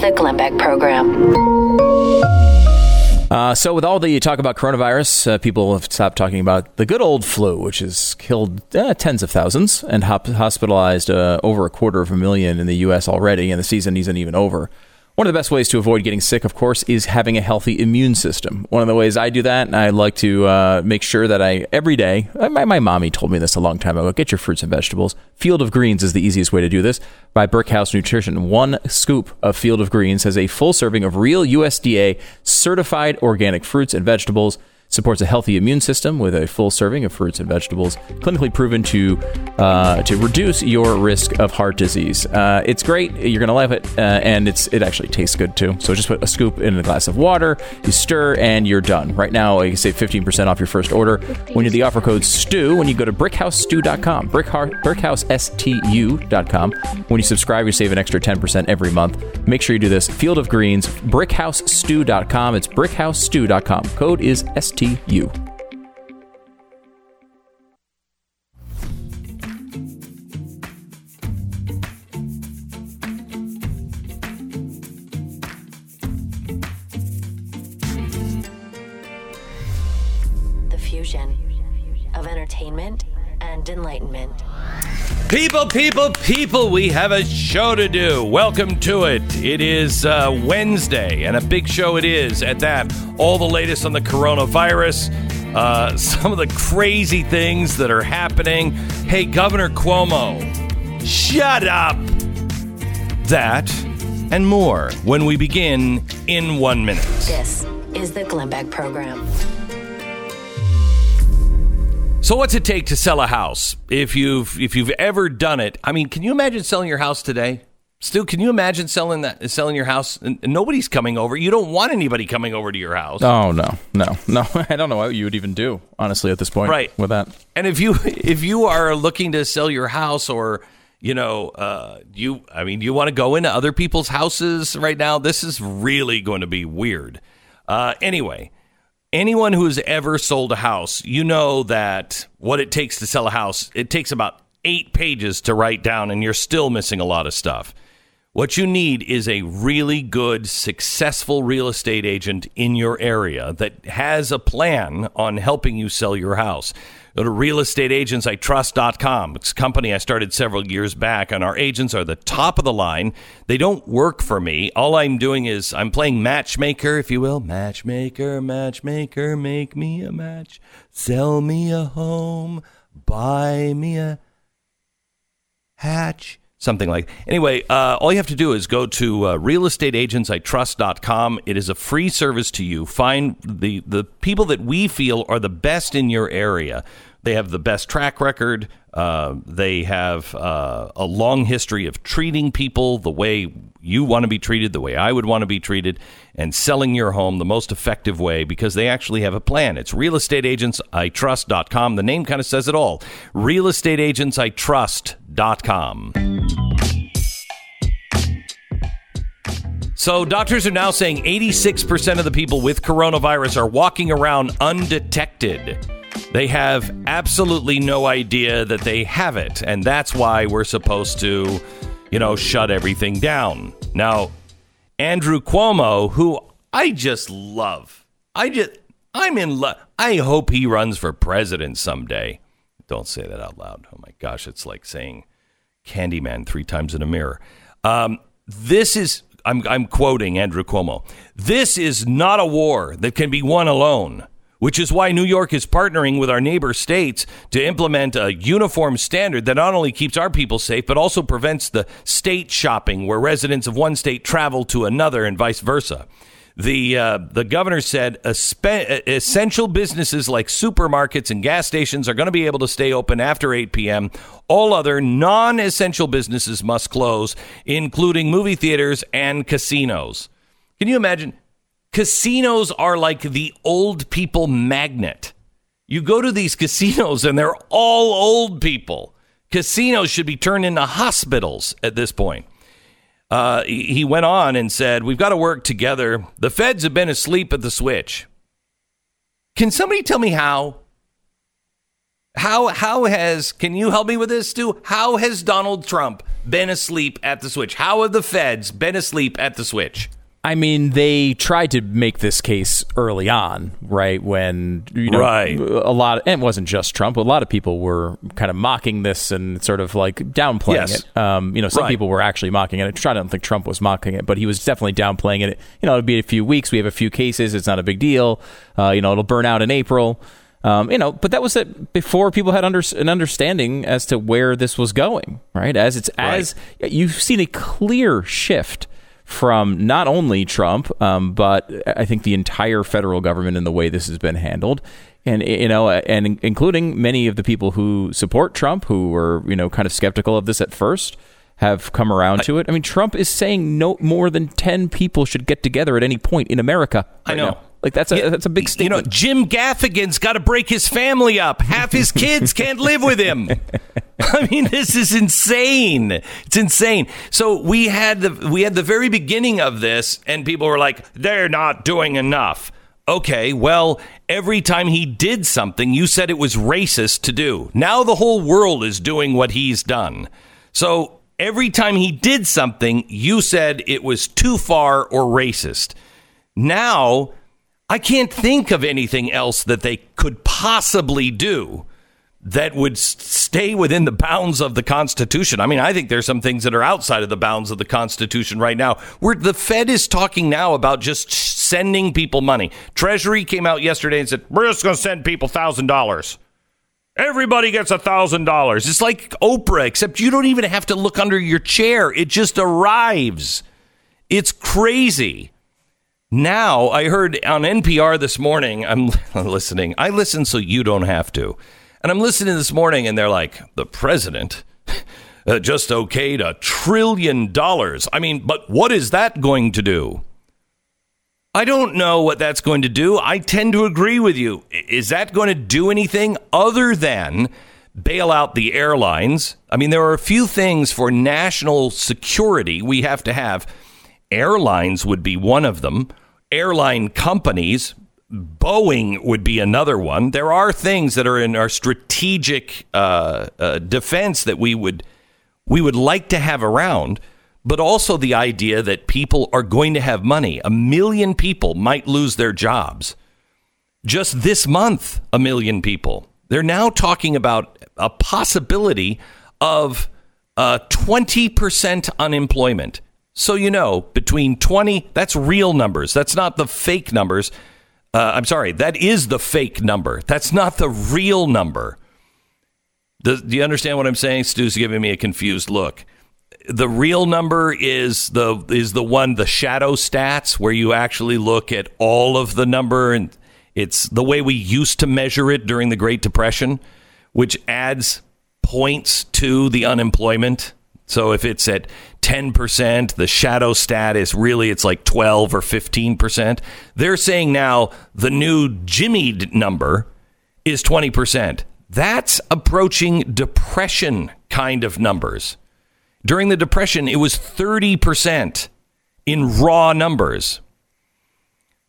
the Glenn Beck Program. Uh, so, with all the talk about coronavirus, uh, people have stopped talking about the good old flu, which has killed uh, tens of thousands and hop- hospitalized uh, over a quarter of a million in the U.S. already, and the season isn't even over. One of the best ways to avoid getting sick, of course, is having a healthy immune system. One of the ways I do that, and I like to uh, make sure that I, every day, uh, my, my mommy told me this a long time ago get your fruits and vegetables. Field of Greens is the easiest way to do this by Brickhouse Nutrition. One scoop of Field of Greens has a full serving of real USDA certified organic fruits and vegetables supports a healthy immune system with a full serving of fruits and vegetables, clinically proven to uh, to reduce your risk of heart disease. Uh, it's great. You're gonna love it, uh, and it's it actually tastes good too. So just put a scoop in a glass of water, you stir, and you're done. Right now, you can save 15% off your first order when you the offer code STEW when you go to brickhousestew.com, brickhousestu.com. When you subscribe, you save an extra 10% every month. Make sure you do this. Field of Greens, brickhousestew.com. It's brickhousestew.com. Code is STU. The fusion of entertainment and enlightenment. People, people, people, we have a show to do. Welcome to it. It is uh, Wednesday, and a big show it is at that. All the latest on the coronavirus, uh, some of the crazy things that are happening. Hey, Governor Cuomo, shut up. That and more when we begin in one minute. This is the Glenn Beck Program. So what's it take to sell a house? If you've if you've ever done it, I mean, can you imagine selling your house today? Stu, can you imagine selling that selling your house and nobody's coming over? You don't want anybody coming over to your house. Oh no, no, no! I don't know what you would even do, honestly, at this point. Right. with that. And if you if you are looking to sell your house or you know, uh, you I mean, you want to go into other people's houses right now, this is really going to be weird. Uh, anyway, anyone who has ever sold a house, you know that what it takes to sell a house, it takes about eight pages to write down, and you're still missing a lot of stuff. What you need is a really good, successful real estate agent in your area that has a plan on helping you sell your house. Go to realestateagentsitrust.com. It's a company I started several years back, and our agents are the top of the line. They don't work for me. All I'm doing is I'm playing matchmaker, if you will. Matchmaker, matchmaker, make me a match. Sell me a home. Buy me a hatch something like anyway uh, all you have to do is go to uh, realestateagentsitrust.com it is a free service to you. Find the the people that we feel are the best in your area. They have the best track record. Uh, they have uh, a long history of treating people the way you want to be treated the way i would want to be treated and selling your home the most effective way because they actually have a plan. It's realestateagentsitrust.com the name kind of says it all. realestateagentsitrust.com So, doctors are now saying 86% of the people with coronavirus are walking around undetected. They have absolutely no idea that they have it, and that's why we're supposed to, you know, shut everything down. Now, Andrew Cuomo, who I just love, I just, I'm in love. I hope he runs for president someday. Don't say that out loud. Oh my gosh, it's like saying Candyman three times in a mirror. Um, this is I'm, I'm quoting Andrew Cuomo. This is not a war that can be won alone, which is why New York is partnering with our neighbor states to implement a uniform standard that not only keeps our people safe, but also prevents the state shopping where residents of one state travel to another and vice versa. The, uh, the governor said essential businesses like supermarkets and gas stations are going to be able to stay open after 8 p.m. All other non essential businesses must close, including movie theaters and casinos. Can you imagine? Casinos are like the old people magnet. You go to these casinos and they're all old people. Casinos should be turned into hospitals at this point. Uh, he went on and said, We've got to work together. The feds have been asleep at the switch. Can somebody tell me how? How how has can you help me with this, Stu? How has Donald Trump been asleep at the switch? How have the feds been asleep at the switch? I mean, they tried to make this case early on, right? When you know, Right. a lot, and it wasn't just Trump. A lot of people were kind of mocking this and sort of like downplaying Yes. it. Um, you know, some Right. people were actually mocking it. I don't think Trump was mocking it, but he was definitely downplaying it. You know, it'll be a few weeks. We have a few cases. It's not a big deal. Uh, you know, it'll burn out in April. Um, you know, but that was it before people had under, an understanding as to where this was going, right? As it's as you've seen a clear shift from not only Trump, um, but I think the entire federal government in the way this has been handled. And you know, and including many of the people who support Trump, who were you know kind of skeptical of this at first, have come around to it. I mean, Trump is saying no more than ten people should get together at any point in America. I know. now. Like that's a Yeah, that's a big You know. Jim Gaffigan's got to break his family up. Half his kids can't live with him. I mean, this is insane. It's insane. So we had the we had the very beginning of this, and people were like, "They're not doing enough." Okay, well, every time he did something, you said it was racist to do. Now the whole world is doing what he's done. So every time he did something, you said it was too far or racist. Now, I can't think of anything else that they could possibly do that would stay within the bounds of the Constitution. I mean, I think there's some things that are outside of the bounds of the Constitution right now. Where the Fed is talking now about just sending people money. Treasury came out yesterday and said, "We're just going to send people thousand dollars." Everybody gets a thousand dollars. It's like Oprah, except you don't even have to look under your chair. It just arrives. It's crazy. Now, I heard on NPR this morning, I'm listening. I listen so you don't have to. And I'm listening this morning, and they're like, the president uh, just okayed a trillion dollars. I mean, but what is that going to do? I don't know what that's going to do. I tend to agree with you. Is that going to do anything other than bail out the airlines? I mean, there are a few things for national security we have to have. Airlines would be one of them. Airline companies, Boeing would be another one. There are things that are in our strategic uh, uh, defense that we would we would like to have around, but also the idea that people are going to have money. A million people might lose their jobs. Just this month, a million people. They're now talking about a possibility of uh, 20% unemployment. So, you know, between 20, that's real numbers. That's not the fake numbers. Uh, I'm sorry, that is the fake number. That's not the real number. Do, do you understand what I'm saying? Stu's giving me a confused look. The real number is the is the one the shadow stats where you actually look at all of the number and it's the way we used to measure it during the Great Depression, which adds points to the unemployment. So if it's at 10%, the shadow stat is really it's like 12 or 15%. They're saying now the new Jimmy number is 20%. That's approaching depression kind of numbers. During the depression, it was 30% in raw numbers.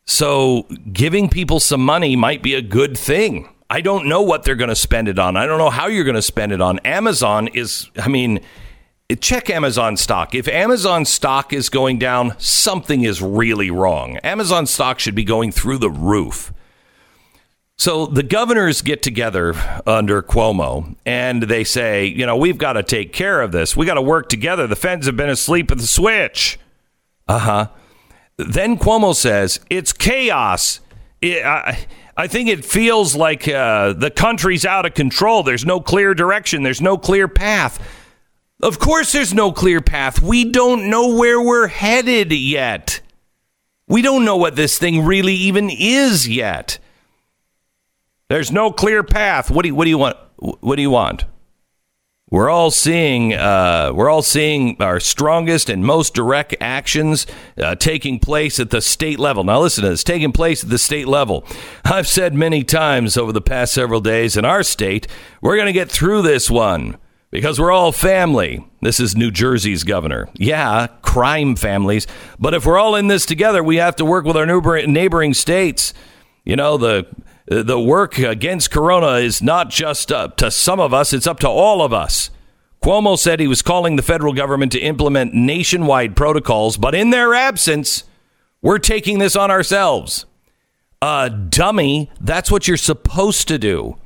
So giving people some money might be a good thing. I don't know what they're going to spend it on. I don't know how you're going to spend it on. Amazon is, I mean, check Amazon stock. If Amazon stock is going down, something is really wrong. Amazon stock should be going through the roof. So the governors get together under Cuomo and they say, you know, we've got to take care of this. We got to work together. The feds have been asleep at the switch. Uh huh. Then Cuomo says, it's chaos. It, I, I think it feels like uh, the country's out of control. There's no clear direction, there's no clear path. Of course, there's no clear path. We don't know where we're headed yet. We don't know what this thing really even is yet. There's no clear path. What do you, what do you want? What do you want? We're all seeing uh, we're all seeing our strongest and most direct actions uh, taking place at the state level. Now, listen to this: taking place at the state level. I've said many times over the past several days in our state, we're going to get through this one because we're all family. This is New Jersey's governor. Yeah, crime families, but if we're all in this together, we have to work with our neighboring states. You know the the work against corona is not just up to some of us, it's up to all of us. Cuomo said he was calling the federal government to implement nationwide protocols, but in their absence, we're taking this on ourselves. Uh, dummy, that's what you're supposed to do.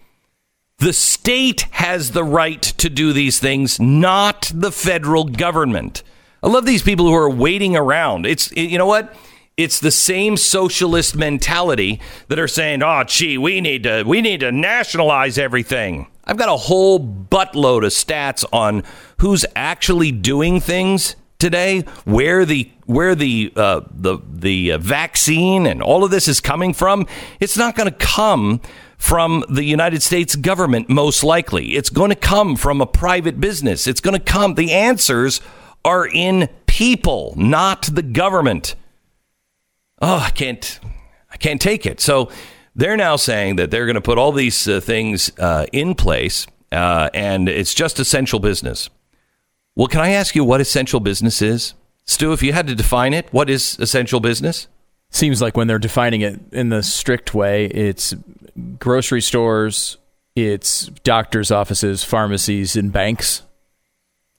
The state has the right to do these things, not the federal government. I love these people who are waiting around. It's, you know what? It's the same socialist mentality that are saying, "Oh, gee, we need to we need to nationalize everything." I've got a whole buttload of stats on who's actually doing things today, where the where the uh, the the uh, vaccine and all of this is coming from. It's not going to come from the United States government, most likely. It's going to come from a private business. It's going to come. The answers are in people, not the government oh, I can't, I can't take it. So they're now saying that they're going to put all these uh, things uh, in place, uh, and it's just essential business. Well, can I ask you what essential business is, Stu? If you had to define it, what is essential business? Seems like when they're defining it in the strict way, it's grocery stores, it's doctors' offices, pharmacies, and banks.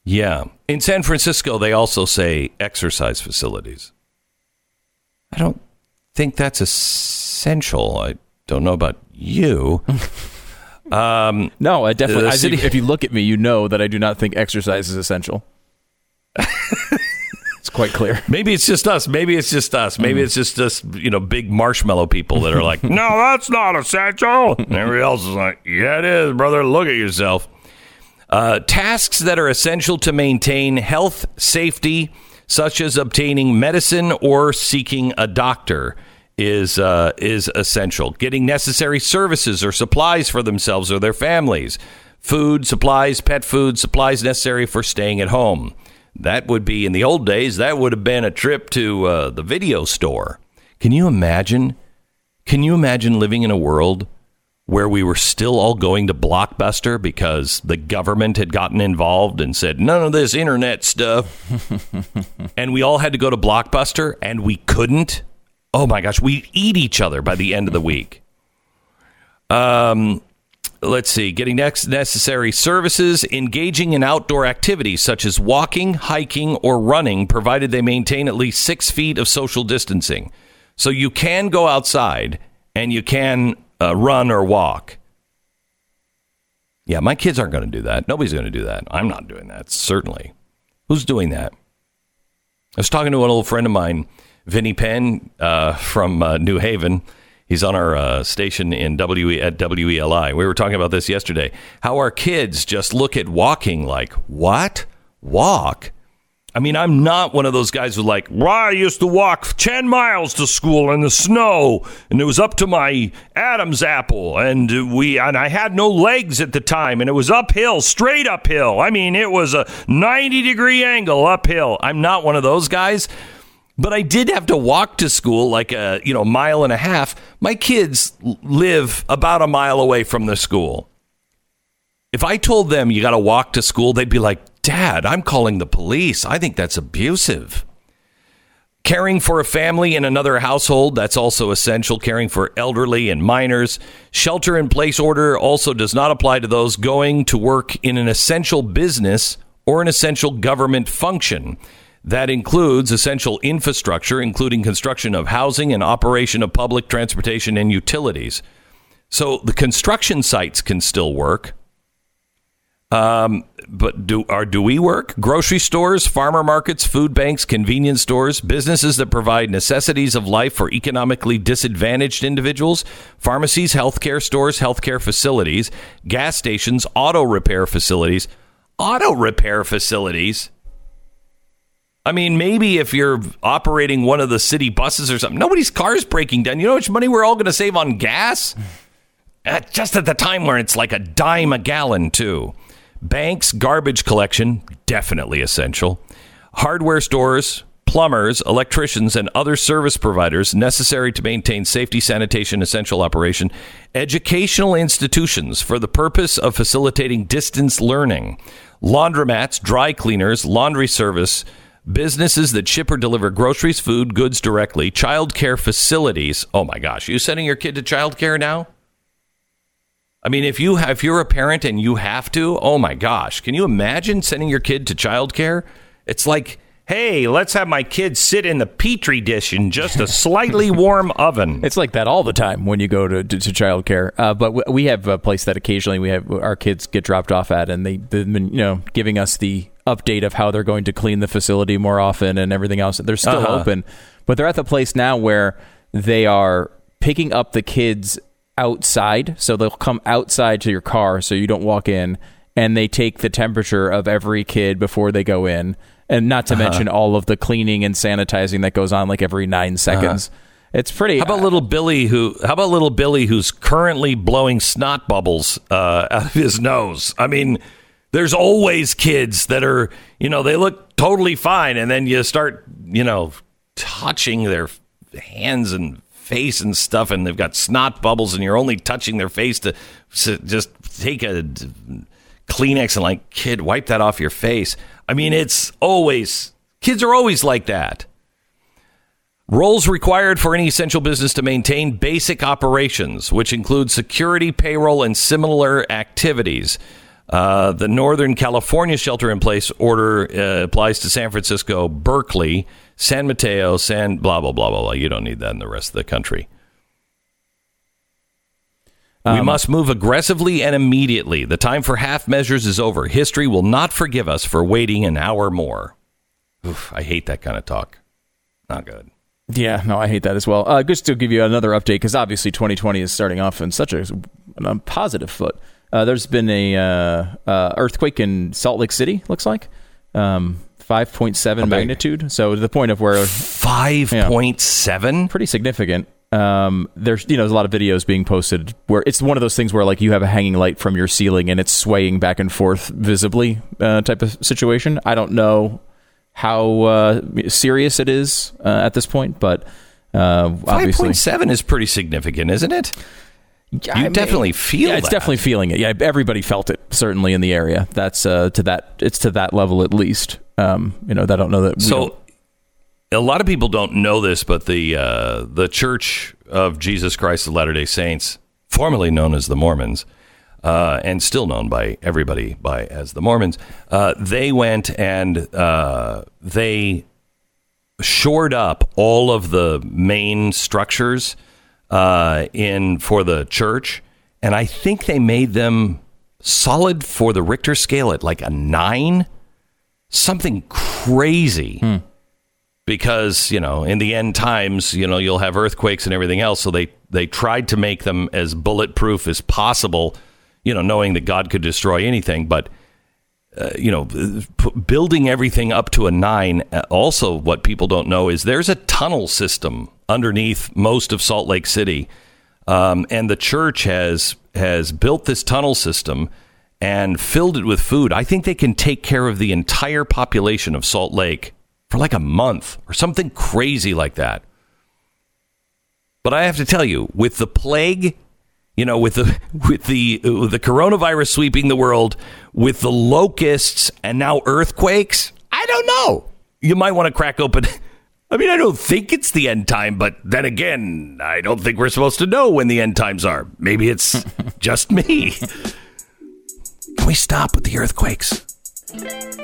Yeah. In San Francisco, they also say exercise facilities. I don't think that's essential. I don't know about you. um, no, I definitely. I city- think if you look at me, you know that I do not think exercise is essential. quite clear. Maybe it's just us. Maybe it's just us. Maybe mm. it's just us, you know, big marshmallow people that are like, no, that's not essential. And everybody else is like, yeah, it is, brother. Look at yourself. Uh, tasks that are essential to maintain health, safety, such as obtaining medicine or seeking a doctor is uh, is essential. Getting necessary services or supplies for themselves or their families, food, supplies, pet food, supplies necessary for staying at home. That would be in the old days. That would have been a trip to uh, the video store. Can you imagine? Can you imagine living in a world where we were still all going to Blockbuster because the government had gotten involved and said, none of this internet stuff. and we all had to go to Blockbuster and we couldn't. Oh my gosh, we'd eat each other by the end of the week. Um, let's see, getting necessary services, engaging in outdoor activities such as walking, hiking, or running, provided they maintain at least six feet of social distancing. So you can go outside and you can uh, run or walk. Yeah, my kids aren't going to do that. Nobody's going to do that. I'm not doing that, certainly. Who's doing that? I was talking to an old friend of mine, Vinny Penn uh, from uh, New Haven. He's on our uh, station in WE at WELI. We were talking about this yesterday. How our kids just look at walking like, what? Walk? I mean, I'm not one of those guys who like, I used to walk 10 miles to school in the snow and it was up to my Adam's apple and we and I had no legs at the time and it was uphill, straight uphill. I mean, it was a 90 degree angle uphill. I'm not one of those guys. But I did have to walk to school like a, you know, mile and a half. My kids live about a mile away from the school. If I told them you got to walk to school, they'd be like, Dad, I'm calling the police. I think that's abusive. Caring for a family in another household, that's also essential. Caring for elderly and minors. Shelter in place order also does not apply to those going to work in an essential business or an essential government function. That includes essential infrastructure, including construction of housing and operation of public transportation and utilities. So the construction sites can still work. Um, but do are do we work? Grocery stores, farmer markets, food banks, convenience stores, businesses that provide necessities of life for economically disadvantaged individuals, pharmacies, healthcare stores, healthcare facilities, gas stations, auto repair facilities, auto repair facilities. I mean, maybe if you're operating one of the city buses or something, nobody's car is breaking down. You know how much money we're all going to save on gas? At, just at the time where it's like a dime a gallon, too. Banks, garbage collection, definitely essential. Hardware stores, plumbers, electricians, and other service providers necessary to maintain safety, sanitation, essential operation. Educational institutions for the purpose of facilitating distance learning. Laundromats, dry cleaners, laundry service, businesses that ship or deliver groceries, food, goods directly, child care facilities. Oh my gosh, you sending your kid to child care now? I mean, if you if you're a parent and you have to, oh my gosh, can you imagine sending your kid to childcare? It's like, hey, let's have my kid sit in the petri dish in just a slightly warm oven. It's like that all the time when you go to to, to childcare. Uh, but w- we have a place that occasionally we have our kids get dropped off at, and they they've been you know giving us the update of how they're going to clean the facility more often and everything else. They're still Uh-huh. open, but they're at the place now where they are picking up the kids outside. So they'll come outside to your car so you don't walk in, and they take the temperature of every kid before they go in, and not Uh-huh. to mention all of the cleaning and sanitizing that goes on like every nine seconds. It's pretty. Uh-huh. How about little Billy who? How about little Billy who's currently blowing snot bubbles uh, out of his nose? I mean, there's always kids that are, you know, they look totally fine, and then you start, you know, touching their hands and face and stuff, and they've got snot bubbles, and you're only touching their face to just take a Kleenex and like, kid, wipe that off your face. I mean, it's always kids are always like that. Roles required for any essential business to maintain basic operations, which include security, payroll, and similar activities. Uh, the Northern California shelter in place order uh, applies to San Francisco, Berkeley, San Mateo, San blah, blah, blah, blah, blah. You don't need that in the rest of the country. we must move aggressively and immediately. The time for half measures is over. History will not forgive us for waiting an hour more. Oof, I hate that kind of talk. Not good. Yeah, no, I hate that as well. Uh, just to give you another update, because obviously 2020 is starting off in such a, a positive foot. Uh, there's been a uh, uh, earthquake in Salt Lake City. Looks like um, 5.7 magnitude. So to the point of where Five point seven. pretty significant. Um, there's you know there's a lot of videos being posted where it's one of those things where like you have a hanging light from your ceiling and it's swaying back and forth visibly uh, type of situation. I don't know how uh, serious it is uh, at this point, but uh, Five point seven is pretty significant, isn't it? I You mean, definitely feel yeah, it's that. definitely feeling it. Yeah, everybody felt it certainly in the area. That's uh, to that it's to that level at least. Um, you know, I don't know that. So, a lot of people don't know this, but the uh, the Church of Jesus Christ of Latter Day Saints, formerly known as the Mormons, uh, and still known by everybody by as the Mormons, uh, they went and uh, they shored up all of the main structures uh, in for the church, and I think they made them solid for the Richter scale at like a nine, something crazy. Because you know, in the end times, you know, you'll have earthquakes and everything else. So they they tried to make them as bulletproof as possible. You know, knowing that God could destroy anything, but uh, you know, p- building everything up to a nine. uh, Also, what people don't know is there's a tunnel system underneath most of Salt Lake City, um, and the church has has built this tunnel system and filled it with food. I think they can take care of the entire population of Salt Lake for like a month or something crazy like that. But I have to tell you, with the plague you know, with the with the with the coronavirus sweeping the world, with the locusts and now earthquakes, I don't know. You might want to crack open. I mean, I don't think it's the end time, but then again, I don't think we're supposed to know when the end times are. Maybe it's just me. Can we stop with the earthquakes?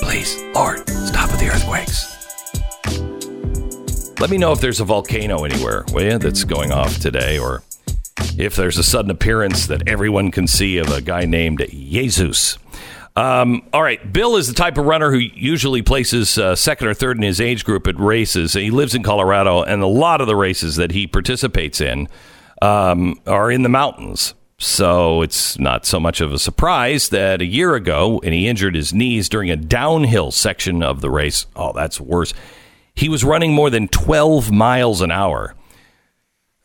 Please, Lord, stop with the earthquakes. Let me know if there's a volcano anywhere, will you, that's going off today, or if there's a sudden appearance that everyone can see of a guy named Jesus. Um, all right, Bill is the type of runner who usually places uh, second or third in his age group at races. He lives in Colorado, and a lot of the races that he participates in um, are in the mountains. So it's not so much of a surprise that a year ago, and he injured his knees during a downhill section of the race. Oh, that's worse. He was running more than 12 miles an hour.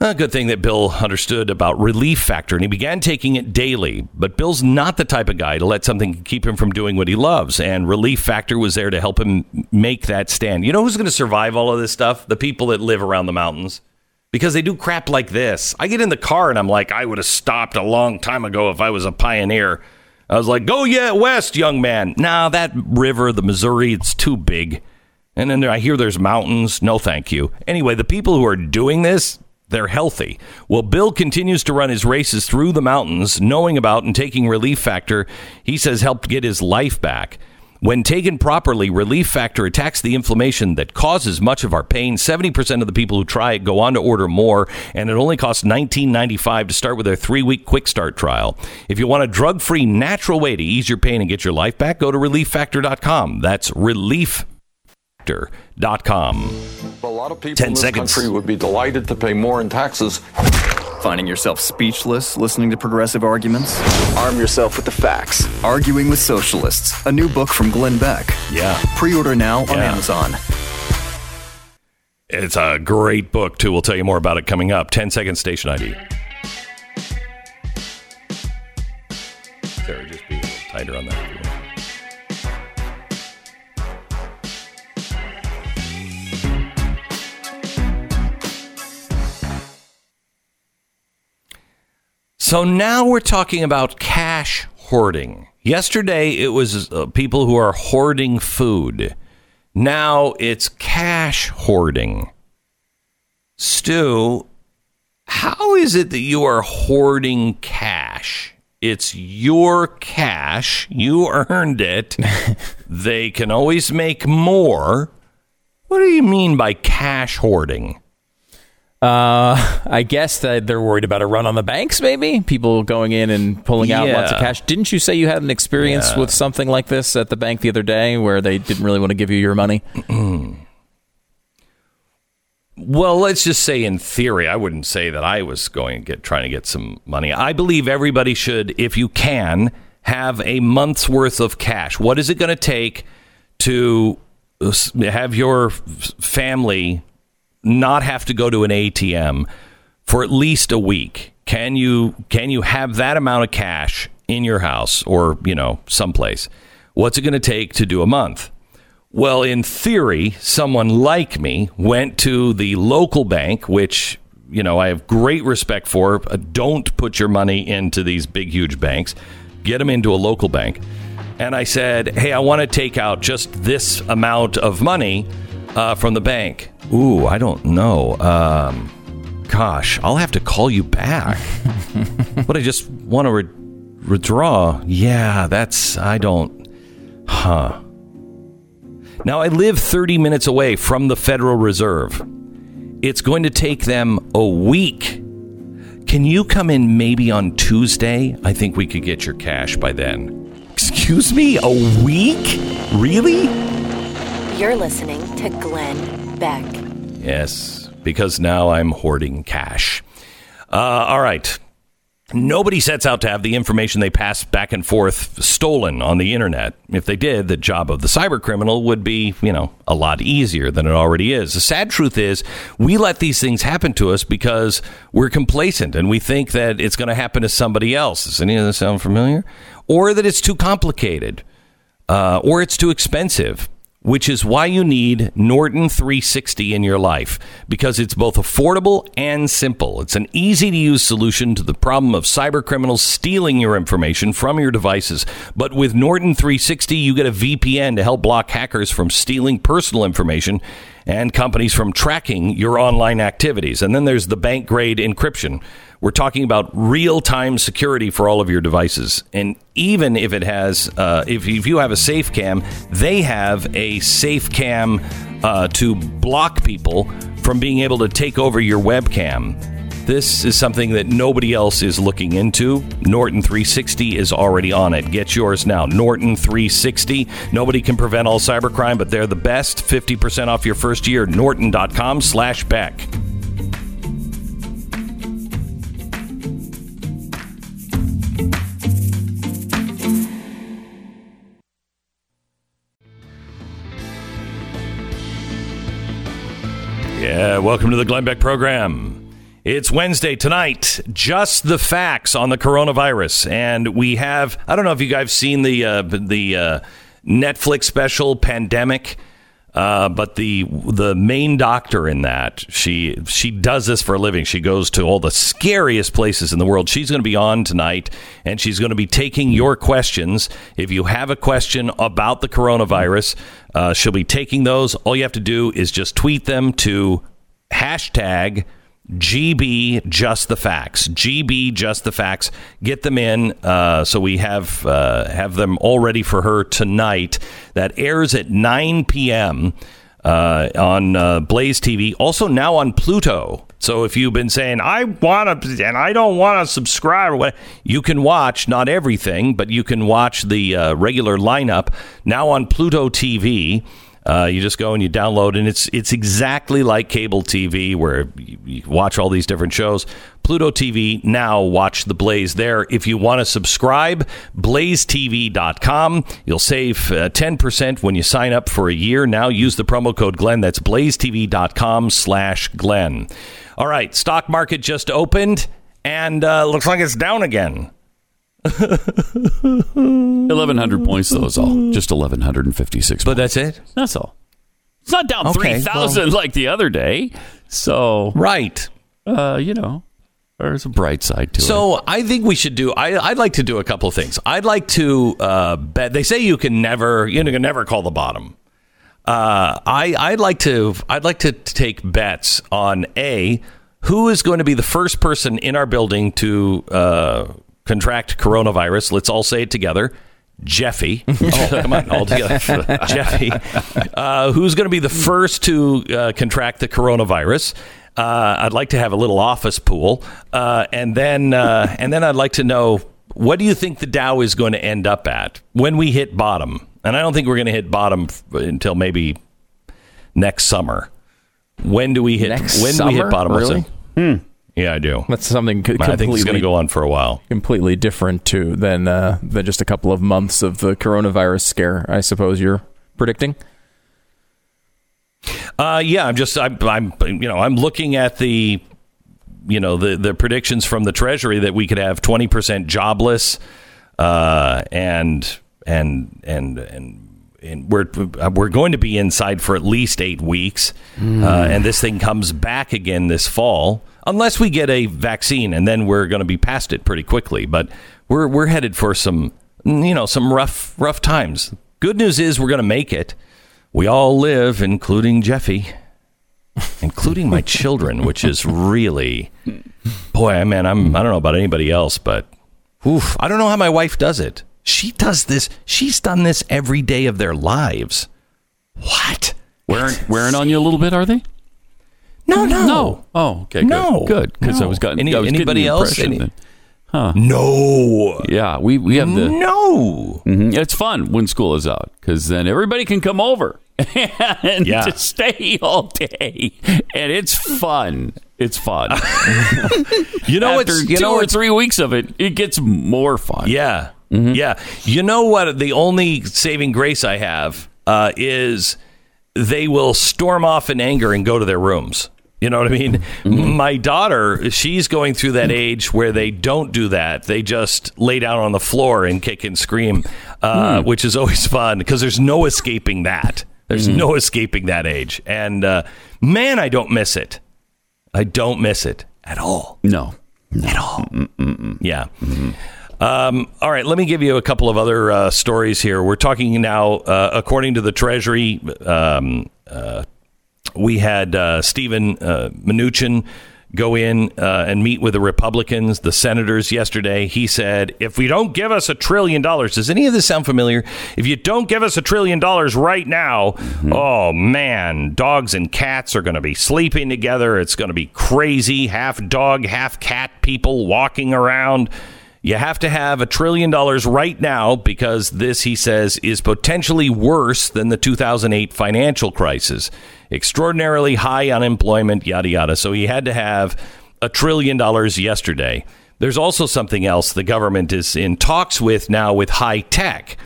A good thing that Bill understood about relief factor, and he began taking it daily. But Bill's not the type of guy to let something keep him from doing what he loves, and relief factor was there to help him make that stand. You know who's going to survive all of this stuff? The people that live around the mountains. Because they do crap like this. I get in the car and I'm like, I would have stopped a long time ago if I was a pioneer. I was like, go yeah, west, young man. Now that river, the Missouri, it's too big. And then I hear there's mountains. No, thank you. Anyway, the people who are doing this, They're healthy. Well, Bill continues to run his races through the mountains, knowing about and taking Relief Factor. He says helped get his life back. When taken properly, Relief Factor attacks the inflammation that causes much of our pain. 70% of the people who try it go on to order more, and it only costs $19.95 to start with their three week quick start trial. If you want a drug free, natural way to ease your pain and get your life back, go to relieffactor.com. That's relieffactor.com. A lot of people 10 in this seconds. country would be delighted to pay more in taxes. Finding yourself speechless listening to progressive arguments? Arm yourself with the facts. Arguing with Socialists, a new book from Glenn Beck. Yeah. Pre order now on Yeah. Amazon. It's a great book, too. We'll tell you more about it coming up. 10 second station ID. Sarah, just be a little tighter on that. So now we're talking about cash hoarding. Yesterday it was uh, people who are hoarding food. Now it's cash hoarding. Stu, how is it that you are hoarding cash? It's your cash. You earned it. they can always make more. What do you mean by cash hoarding? Uh, I guess that they're worried about a run on the banks. Maybe people going in and pulling out lots of cash. Didn't you say you had an experience Yeah. with something like this at the bank the other day, where they didn't really want to give you your money? Well, let's just say in theory, I wouldn't say that I was going to get trying to get some money. I believe everybody should, if you can, have a month's worth of cash. What is it going to take to have your family not have to go to an ATM for at least a week? Can you can you have that amount of cash in your house or, you know, someplace? What's it going to take to do a month? Well, in theory, someone like me went to the local bank, which, you know, I have great respect for. Uh, Don't put your money into these big, huge banks. Get them into a local bank. And I said, hey, I want to take out just this amount of money uh, from the bank. Ooh, I don't know. Um, gosh, I'll have to call you back. but I just want to re- withdraw. Yeah, that's, I don't, huh. Now, I live 30 minutes away from the Federal Reserve. It's going to take them a week. Can you come in maybe on Tuesday? I think we could get your cash by then. Excuse me? A week? Really? You're listening to Glenn Beck. Yes, because now I'm hoarding cash. Uh, all right. Nobody sets out to have the information they pass back and forth stolen on the internet. If they did, the job of the cyber criminal would be, you know, a lot easier than it already is. The sad truth is, we let these things happen to us because we're complacent and we think that it's going to happen to somebody else. Does any of this sound familiar? Or that it's too complicated uh, or it's too expensive, which is why you need Norton 360 in your life because it's both affordable and simple. It's an easy to use solution to the problem of cyber criminals stealing your information from your devices. But with Norton 360, you get a VPN to help block hackers from stealing personal information and companies from tracking your online activities. And then there's the bank grade encryption. We're talking about real time security for all of your devices. And even if it has, uh, if, if you have a safe cam, they have a safe cam uh, to block people from being able to take over your webcam. This is something that nobody else is looking into. Norton 360 is already on it. Get yours now. Norton 360. Nobody can prevent all cybercrime, but they're the best. 50% off your first year. Norton.com slash Beck. Yeah, welcome to the Glenn Beck program. It's Wednesday tonight. Just the facts on the coronavirus, and we have. I don't know if you guys seen the uh, the uh, Netflix special "Pandemic," uh, but the the main doctor in that she she does this for a living. She goes to all the scariest places in the world. She's going to be on tonight, and she's going to be taking your questions. If you have a question about the coronavirus, uh, she'll be taking those. All you have to do is just tweet them to hashtag GB Just the Facts. GB Just the Facts. Get them in uh, so we have uh, have them all ready for her tonight. That airs at 9 p.m. Uh, on uh, Blaze TV. Also now on Pluto. So if you've been saying I want to and I don't want to subscribe, you can watch not everything, but you can watch the uh, regular lineup now on Pluto TV. Uh, you just go and you download, and it's it's exactly like cable TV, where you, you watch all these different shows. Pluto TV now watch the Blaze there. If you want to subscribe, blazetv.com. You'll save uh, ten percent when you sign up for a year. Now use the promo code Glenn. That's blazetv.com slash Glenn. All right, stock market just opened, and uh, looks like it's down again. 1,100 points, though, is all. Just 1,156 But that's it. That's all. It's not down Okay, 3,000 like the other day. So, Right. uh, you know, there's a bright side to it. So I think we should do. I, I'd like to do a couple of things. I'd like to uh, bet. They say you can never, you know, can never call the bottom. Uh, I I'd like to. I'd like to take bets on a who is going to be the first person in our building to uh, contract coronavirus. Let's all say it together. Jeffy. Oh, come on, all together. Jeffy. Uh, who's going to be the first to uh, contract the coronavirus? Uh, I'd like to have a little office pool, uh, and then uh, and then I'd like to know what do you think the Dow is going to end up at when we hit bottom? And I don't think we're going to hit bottom f- until maybe next summer. When do we hit? Next when do we hit bottom? Really? it? Yeah, I do. That's something co- I think it's going to go on for a while. completely different too than uh, than just a couple of months of the coronavirus scare. I suppose you're predicting. Uh, yeah, I'm just I'm, I'm you know I'm looking at the you know the the predictions from the Treasury that we could have 20 percent jobless, uh, and and and and. And we're we're going to be inside for at least eight weeks, uh, and this thing comes back again this fall, unless we get a vaccine, and then we're going to be past it pretty quickly. But we're we're headed for some you know some rough rough times. Good news is we're going to make it. We all live, including Jeffy, including my children, which is really, boy, man, I'm I don't know about anybody else, but oof, I don't know how my wife does it. She does this. She's done this every day of their lives. What? wearing, wearing on you a little bit, are they? No, no, No. Oh, okay. Good. No. Good. Because I was, got, Any- I was getting anybody the else? impression Any- that- no, yeah, we, we have the. no. Mhm. It's fun when school is out because then everybody can come over and Yeah. just stay all day, and it's fun. It's fun. You know After what's you two know or what's three weeks of it, it gets more fun. Yeah. Mm-hmm. Yeah. You know what? The only saving grace I have uh, is they will storm off in anger and go to their rooms. You know what I mean? Mm-hmm. My daughter, she's going through that age where they don't do that. They just lay down on the floor and kick and scream, uh, Hmm. which is always fun because there's no escaping that. There's Mm-hmm. no escaping that age. And uh, man, I don't miss it. I don't miss it at all No. at all. Yeah. Um, all right, let me give you a couple of other uh, stories here. We're talking now, uh, according to the Treasury, um, uh, we had uh, Steven uh, Mnuchin go in uh, and meet with the Republicans, the senators yesterday. He said, if we don't give us a trillion dollars, does any of this sound familiar? If you don't give us a trillion dollars right now, oh man, dogs and cats are going to be sleeping together. It's going to be crazy. Half dog, half cat people walking around. You have to have a trillion dollars right now because this, he says, is potentially worse than the 2008 financial crisis. Extraordinarily high unemployment, yada, yada. So he had to have a trillion dollars yesterday. There's also something else the government is in talks with now with high tech.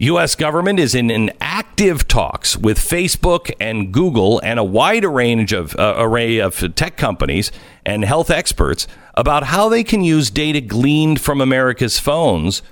U.S. government is in active talks with Facebook and Google and a wide range of uh, array of tech companies and health experts about how they can use data gleaned from America's phones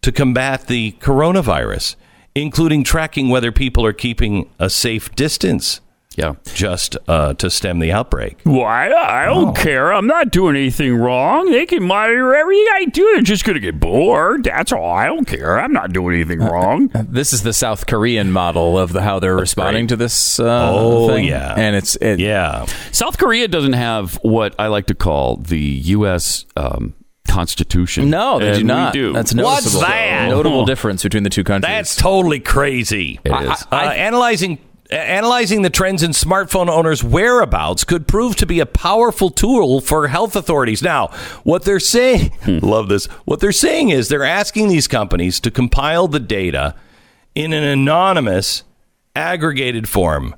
to combat the coronavirus, including tracking whether people are keeping a safe distance Yeah. just uh, to stem the outbreak. Why? I don't care. I'm not doing anything wrong. They can monitor everything I do. They're just going to get bored. That's all. I don't care. I'm not doing anything wrong. This is the South Korean model of the, how they're responding to this. Uh, Oh, thing. yeah. and it's it, Yeah. South Korea doesn't have what I like to call the U.S. Um, Constitution. No, they And do we not. do. That's What's noticeable. that? Notable difference between the two countries. That's totally crazy. It is. Uh, analyzing analyzing the trends in smartphone owners' whereabouts could prove to be a powerful tool for health authorities. Now, what they're saying, hmm. love this. What they're saying is they're asking these companies to compile the data in an anonymous, aggregated form.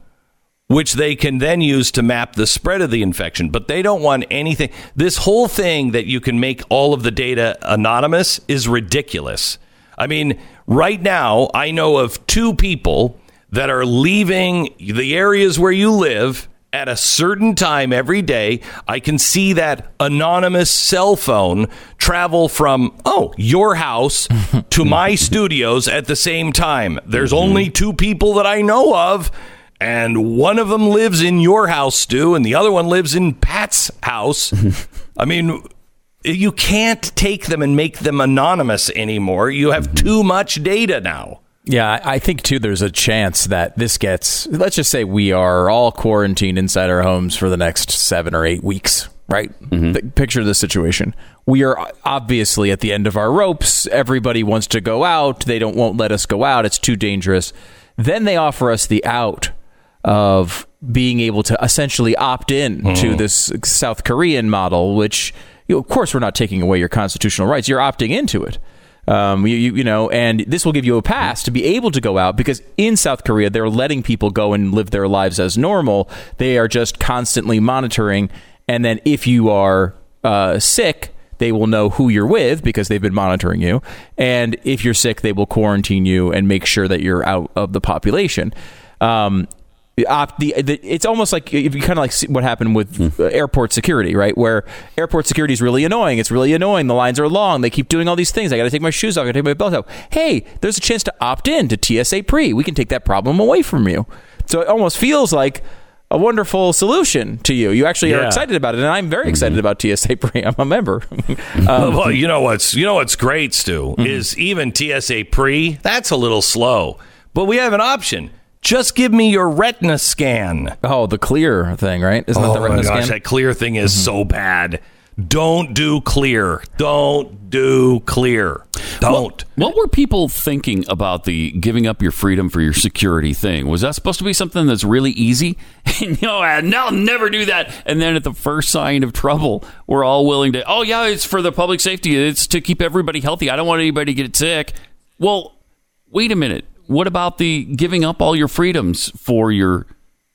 Which they can then use to map the spread of the infection, but they don't want anything. This whole thing that you can make all of the data anonymous is ridiculous. I mean, right now, I know of two people that are leaving the areas where you live at a certain time every day. I can see that anonymous cell phone travel from, oh, your house to my studios at the same time. There's mm-hmm. only two people that I know of. And one of them lives in your house, Stu, and the other one lives in Pat's house. I mean, you can't take them and make them anonymous anymore. You have mm-hmm. too much data now. Yeah, I think too. There's a chance that this gets. Let's just say we are all quarantined inside our homes for the next seven or eight weeks. Right? Mm-hmm. Th- Picture the situation. We are obviously at the end of our ropes. Everybody wants to go out. They don't won't let us go out. It's too dangerous. Then they offer us the out of being able to essentially opt in mm-hmm. to this South Korean model, which you know, of course we're not taking away your constitutional rights. You're opting into it. Um, you, you, you know, and this will give you a pass to be able to go out because in South Korea, they're letting people go and live their lives as normal. They are just constantly monitoring. And then if you are uh, sick, they will know who you're with because they've been monitoring you. And if you're sick, they will quarantine you and make sure that you're out of the population. Um, the op, the, the it's almost like if you kind of like see what happened with uh, airport security, right? Where airport security is really annoying. It's really annoying. The lines are long. They keep doing all these things. I got to take my shoes off. I got to take my belt off. Hey, there's a chance to opt in to TSA pre. We can take that problem away from you. So it almost feels like a wonderful solution to you. You actually are excited about it, and I'm very excited about TSA pre. I'm a member. Um, well, you know what's you know what's great, Stu, is even TSA pre. That's a little slow, but we have an option. Just give me your retina scan. oh, the clear thing, right? Isn't that Oh the my retina gosh, scan? that clear thing is mm-hmm. so bad. Don't do clear. Don't do clear. Don't. What were people thinking about the giving up your freedom for your security thing? Was that supposed to be something that's really easy? no, I'll never do that. And then at the first sign of trouble, we're all willing to, oh, yeah, it's for the public safety. It's to keep everybody healthy. I don't want anybody to get sick. Well, wait a minute. What about the giving up all your freedoms for your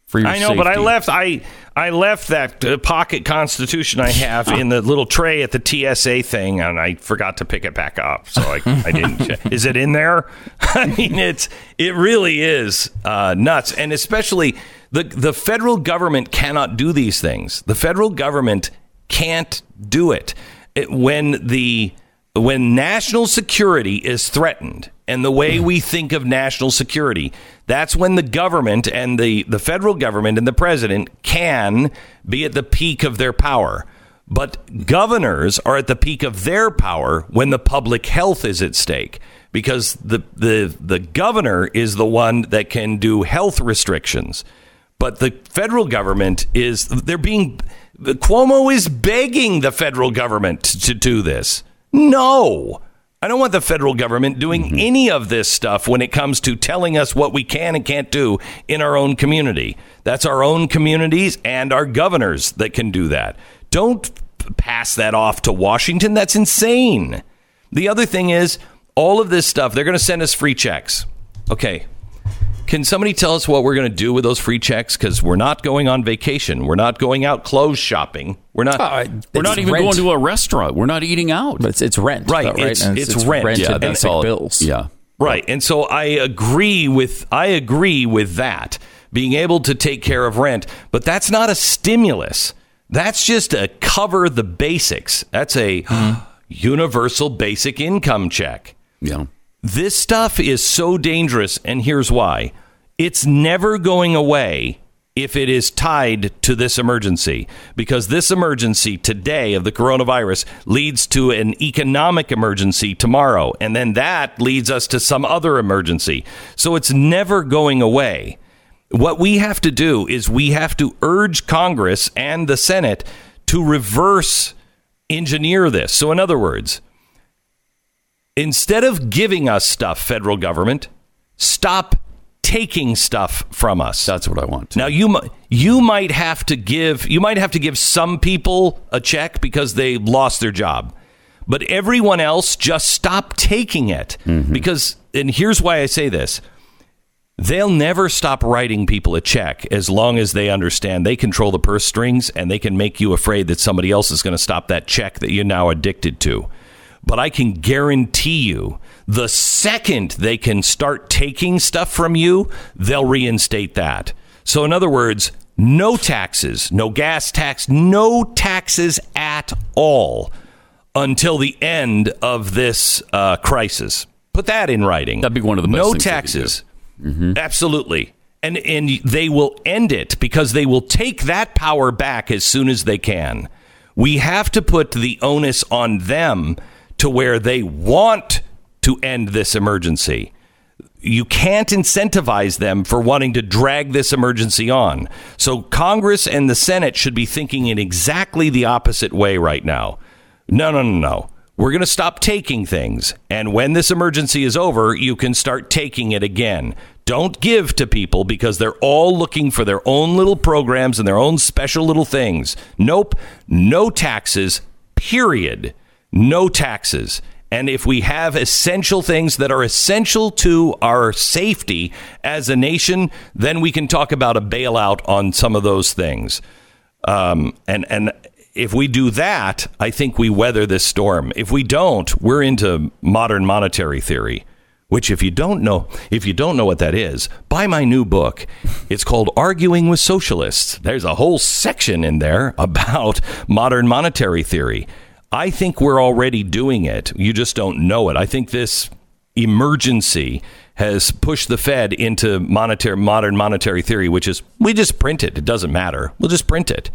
for your I know, but I left. I I left that uh, pocket constitution I have in the little tray at the TSA thing, and I forgot to pick it back up. So I, I didn't. check. Is it in there? I mean, it's it really is uh, nuts, and especially the the federal government cannot do these things. The federal government can't do it. it when the when national security is threatened and the way we think of national security that's when the government and the, the federal government and the president can be at the peak of their power but governors are at the peak of their power when the public health is at stake because the, the, the governor is the one that can do health restrictions but the federal government is they're being the Cuomo is begging the federal government to do this. No. I don't want the federal government doing mm-hmm. any of this stuff when it comes to telling us what we can and can't do in our own community. That's our own communities and our governors that can do that. Don't pass that off to Washington. That's insane. The other thing is, all of this stuff, they're going to send us free checks. Okay, can somebody tell us what we're going to do with those free checks? Because we're not going on vacation. We're not going out clothes shopping. We're not. Ah, we're not even going to a restaurant. We're not eating out. But it's, it's rent, Right, though, it's- And it's rent. yeah, that's all. bills. Yeah. right. And so I agree with I agree with that being able to take care of rent, but that's not a stimulus. That's just a cover the basics. That's a mm-hmm. universal basic income check. Yeah. This stuff is so dangerous, and here's why. It's never going away if it is tied to this emergency because this emergency today of the coronavirus leads to an economic emergency tomorrow and then that leads us to some other emergency. So it's never going away. What we have to do is we have to urge congress and the senate to reverse engineer this. So in other words instead of giving us stuff federal government stop taking stuff from us That's what I want. now you mi- you might have to give you might have to give some people a check because they lost their job. But everyone else just stop taking it mm-hmm. because and here's why I say this. They'll never stop writing people a check as long as they understand they control the purse strings and they can make you afraid that somebody else is going to stop that check that you're now addicted to. But I can guarantee you the second they can start taking stuff from you, they'll reinstate that. So, in other words, no taxes, no gas tax, no taxes at all until the end of this uh, crisis. Put that in writing. That'd be one of the best no things they could taxes. Absolutely. And and they will end it because they will take that power back as soon as they can. We have to put the onus on them to where they want to end this emergency. You can't incentivize them for wanting to drag this emergency on. So Congress and the Senate should be thinking in exactly the opposite way right now. No, no, no, no. We're going to stop taking things. And when this emergency is over, you can start taking it again. Don't give to people because they're all looking for their own little programs and their own special little things. Nope. No taxes, period. No taxes. And if we have essential things that are essential to our safety as a nation, then we can talk about a bailout on some of those things. Um, and and if we do that, I think we weather this storm. If we don't, we're into modern monetary theory. Which, if you don't know, if you don't know what that is, buy my new book. It's called "Arguing with Socialists." There's a whole section in there about modern monetary theory. I think we're already doing it. You just don't know it. I think this emergency has pushed the Fed into monetary modern monetary theory, which is we just print it. It doesn't matter. We'll just print it.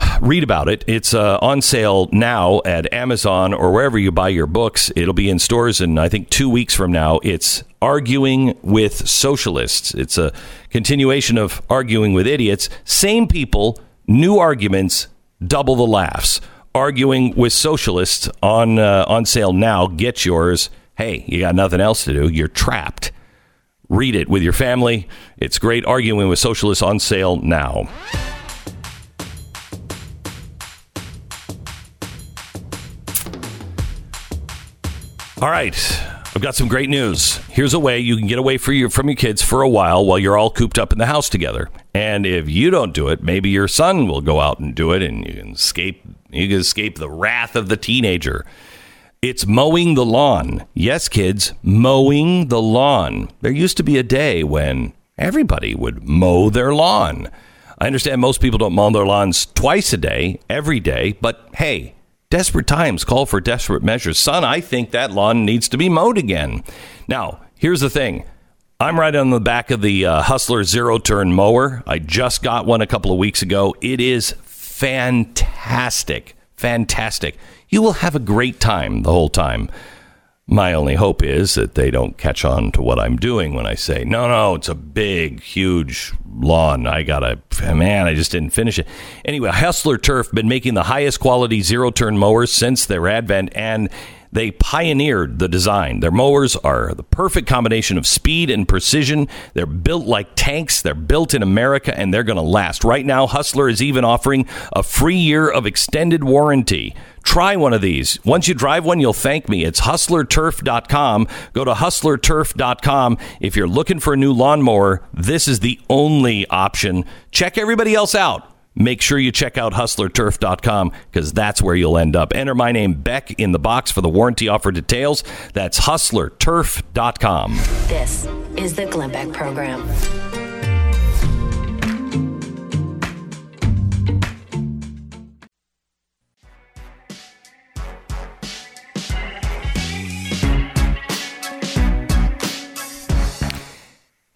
Read about it. It's uh, on sale now at Amazon or wherever you buy your books. It'll be in stores in I think two weeks from now. It's arguing with socialists. It's a continuation of arguing with idiots. Same people, new arguments, double the laughs. Arguing with socialists on uh, on sale now. Get yours. Hey, you got nothing else to do. You're trapped. Read it with your family. It's great. Arguing with socialists on sale now. All right. I've got some great news. Here's a way you can get away your, from your kids for a while while you're all cooped up in the house together. And if you don't do it, maybe your son will go out and do it and you can escape you can escape the wrath of the teenager. It's mowing the lawn. Yes, kids, mowing the lawn. There used to be a day when everybody would mow their lawn. I understand most people don't mow their lawns twice a day, every day, but hey, desperate times call for desperate measures. Son, I think that lawn needs to be mowed again. Now, here's the thing. I'm right on the back of the uh, Hustler zero turn mower. I just got one a couple of weeks ago. It is fantastic. Fantastic. Fantastic. You will have a great time the whole time. My only hope is that they don't catch on to what I'm doing when I say, no, no, it's a big, huge lawn. I got to, man, I just didn't finish it. Anyway, Hustler Turf been making the highest quality zero turn mowers since their advent, and they pioneered the design. Their mowers are the perfect combination of speed and precision. They're built like tanks. They're built in America and they're going to last. Right now, Hustler is even offering a free year of extended warranty. Try one of these. Once you drive one, you'll thank me. It's hustlerturf.com. Go to hustlerturf.com. If you're looking for a new lawnmower, this is the only option. Check everybody else out make sure you check out hustlerturf.com because that's where you'll end up. Enter my name, Beck, in the box for the warranty offer details. That's hustlerturf.com. This is the Glenn Beck Program.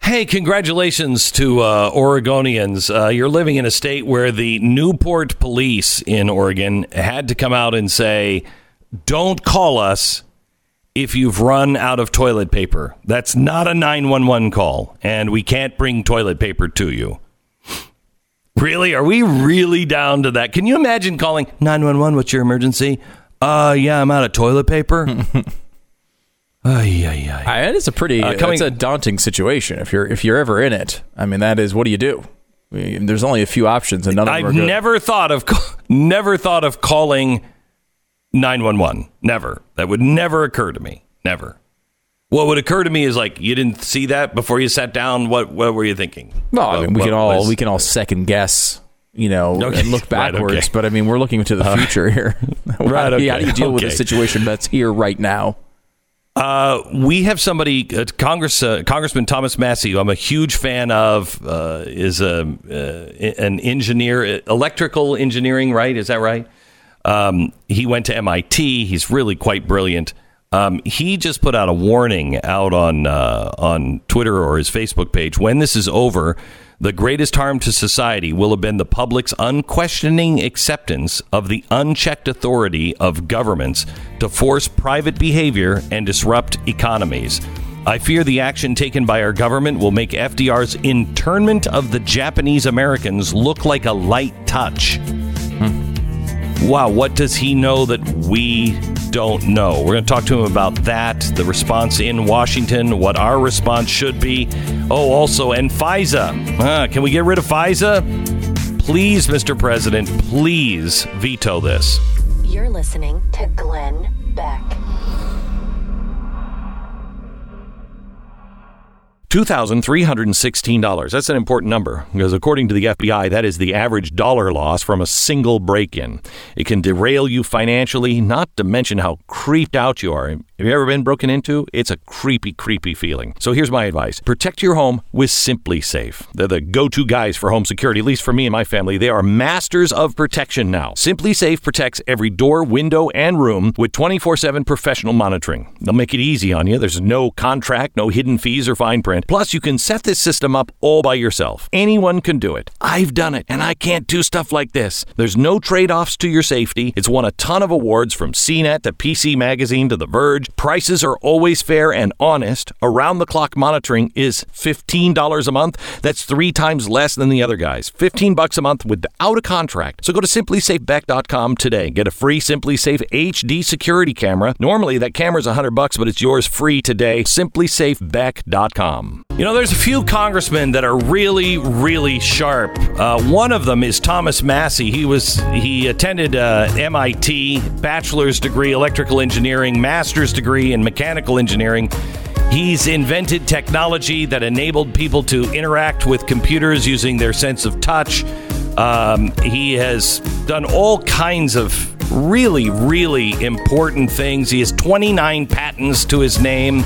Hey, congratulations to uh, Oregonians. Uh, you're living in a state where the Newport police in Oregon had to come out and say, don't call us if you've run out of toilet paper. That's not a 911 call, and we can't bring toilet paper to you. Really? Are we really down to that? Can you imagine calling 911? What's your emergency? Uh, yeah, I'm out of toilet paper. Ay, ay, ay. I, it is a pretty. Uh, Uh, coming- it's a daunting situation if you're if you're ever in it. I mean, that is what do you do? I mean, there's only a few options, and none of them I've are good. never thought of never thought of calling 911. Never. That would never occur to me. Never. What would occur to me is like you didn't see that before you sat down. What what were you thinking? Well, I mean, we can all was- we can all second guess, you know, Okay. and look Right, backwards. okay. But I mean, we're looking to the future here. how, Right, do you, how do you deal with a situation that's here right now? Uh, we have somebody, uh, Congress, uh, Congressman Thomas Massie, who I'm a huge fan of, uh, is a, uh, an engineer, electrical engineering, right? Is that right? Um, he went to MIT. He's really quite brilliant. Um, he just put out a warning out on uh, on Twitter or his Facebook page. When this is over, the greatest harm to society will have been the public's unquestioning acceptance of the unchecked authority of governments to force private behavior and disrupt economies. I fear the action taken by our government will make FDR's internment of the Japanese Americans look like a light touch. Wow, what does he know that we don't know? We're going to talk to him about that, the response in Washington, what our response should be. Oh, also, and FISA. Uh, can we get rid of FISA? Please, Mr. President, please veto this. You're listening to Glenn Beck. $2,316. That's an important number because, according to the FBI, that is the average dollar loss from a single break in. It can derail you financially, not to mention how creeped out you are. Have you ever been broken into? It's a creepy, creepy feeling. So here's my advice protect your home with SimpliSafe. They're the go to guys for home security, at least for me and my family. They are masters of protection now. SimpliSafe protects every door, window, and room with 24 7 professional monitoring. They'll make it easy on you. There's no contract, no hidden fees or fine print. Plus, you can set this system up all by yourself. Anyone can do it. I've done it, and I can't do stuff like this. There's no trade offs to your safety. It's won a ton of awards from CNET to PC Magazine to The Verge. Prices are always fair and honest. Around the clock monitoring is $15 a month. That's three times less than the other guys. 15 bucks a month without a contract. So go to simplisafebeck.com today. Get a free SimpliSafe HD security camera. Normally that camera's 100 bucks, but it's yours free today. simplisafebeck.com. You know, there's a few congressmen that are really, really sharp. Uh, one of them is Thomas Massie. He was he attended uh, MIT, bachelor's degree electrical engineering, master's degree in mechanical engineering. He's invented technology that enabled people to interact with computers using their sense of touch. Um, he has done all kinds of really, really important things. He has 29 patents to his name.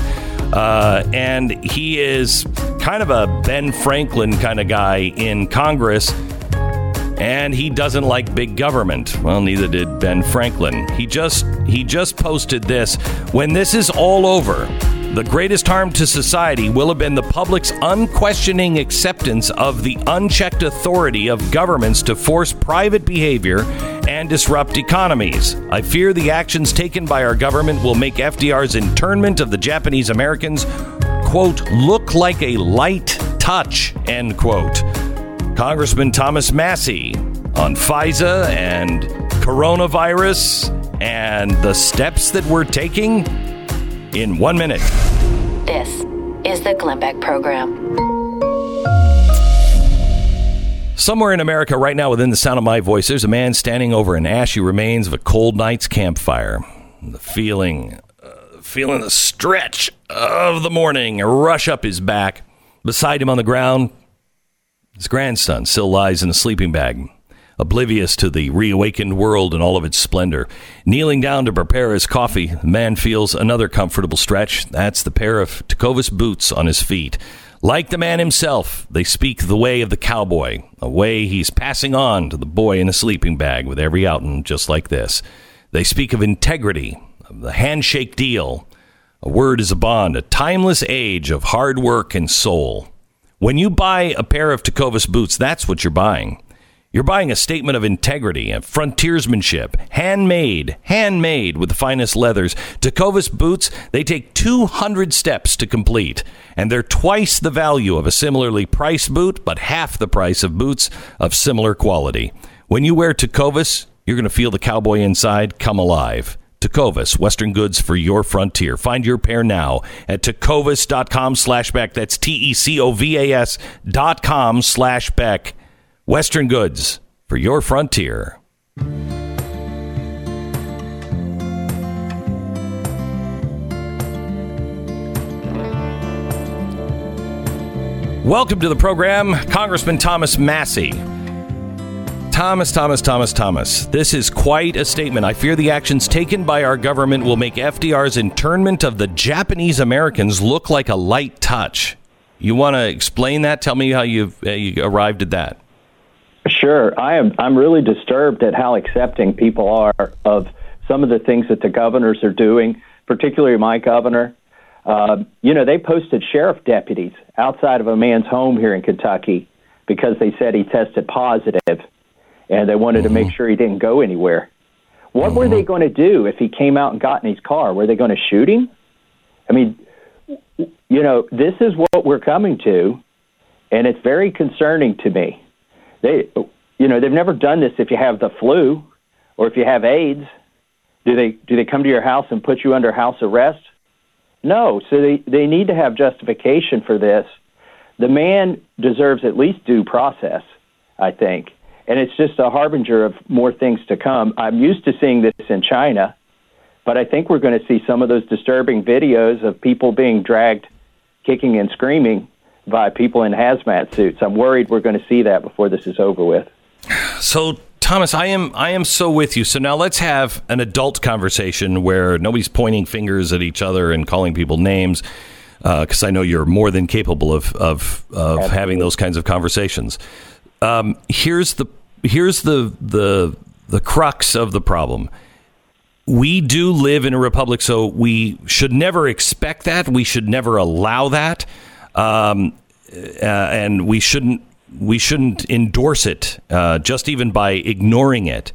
Uh, and he is kind of a Ben Franklin kind of guy in Congress. And he doesn't like big government. Well, neither did Ben Franklin. He just he just posted this. When this is all over, the greatest harm to society will have been the public's unquestioning acceptance of the unchecked authority of governments to force private behavior and disrupt economies. I fear the actions taken by our government will make FDR's internment of the Japanese Americans, quote, look like a light touch, end quote. Congressman Thomas Massie on FISA and coronavirus and the steps that we're taking in one minute. This is the Glenn Beck Program. Somewhere in America, right now, within the sound of my voice, there's a man standing over an ashy remains of a cold night's campfire. The feeling, uh, feeling the stretch of the morning rush up his back. Beside him on the ground, his grandson still lies in a sleeping bag, oblivious to the reawakened world and all of its splendor. Kneeling down to prepare his coffee, the man feels another comfortable stretch. That's the pair of Tecovas boots on his feet. Like the man himself, they speak the way of the cowboy, a way he's passing on to the boy in a sleeping bag with every outing just like this. They speak of integrity, of the handshake deal. A word is a bond, a timeless age of hard work and soul. When you buy a pair of Tecovas boots, that's what you're buying. You're buying a statement of integrity and frontiersmanship, handmade, handmade with the finest leathers. Tecovas boots, they take 200 steps to complete, and they're twice the value of a similarly priced boot, but half the price of boots of similar quality. When you wear Tecovas, you're going to feel the cowboy inside come alive. Tecovas, Western goods for your frontier. Find your pair now at tecovas.com slash Beck. That's T-E-C-O-V-A-S dot com slash Beck. Western goods for your frontier. Welcome to the program, Congressman Thomas Massie. Thomas, Thomas, Thomas, Thomas. This is quite a statement. I fear the actions taken by our government will make FDR's internment of the Japanese Americans look like a light touch. You want to explain that? Tell me how you've, uh, you arrived at that. Sure, I am. I'm really disturbed at how accepting people are of some of the things that the governors are doing, particularly my governor. Uh, you know, they posted sheriff deputies outside of a man's home here in Kentucky because they said he tested positive, and they wanted mm-hmm. to make sure he didn't go anywhere. What mm-hmm. were they going to do if he came out and got in his car? Were they going to shoot him? I mean, you know, this is what we're coming to, and it's very concerning to me they, you know, they've never done this if you have the flu or if you have AIDS. Do they do they come to your house and put you under house arrest? No. So they they need to have justification for this. The man deserves at least due process, I think, and it's just a harbinger of more things to come. I'm used to seeing this in China, but I think we're going to see some of those disturbing videos of people being dragged, kicking and screaming by people in hazmat suits. I'm worried we're going to see that before this is over with. So, Thomas, I am I am so with you. So now let's have an adult conversation where nobody's pointing fingers at each other and calling people names, because uh, I know you're more than capable of of, of having those kinds of conversations. Um, here's the here's the the the crux of the problem. We do live in a republic, so we should never expect that. We should never allow that um, uh, and we shouldn't we shouldn't endorse it uh, just even by ignoring it.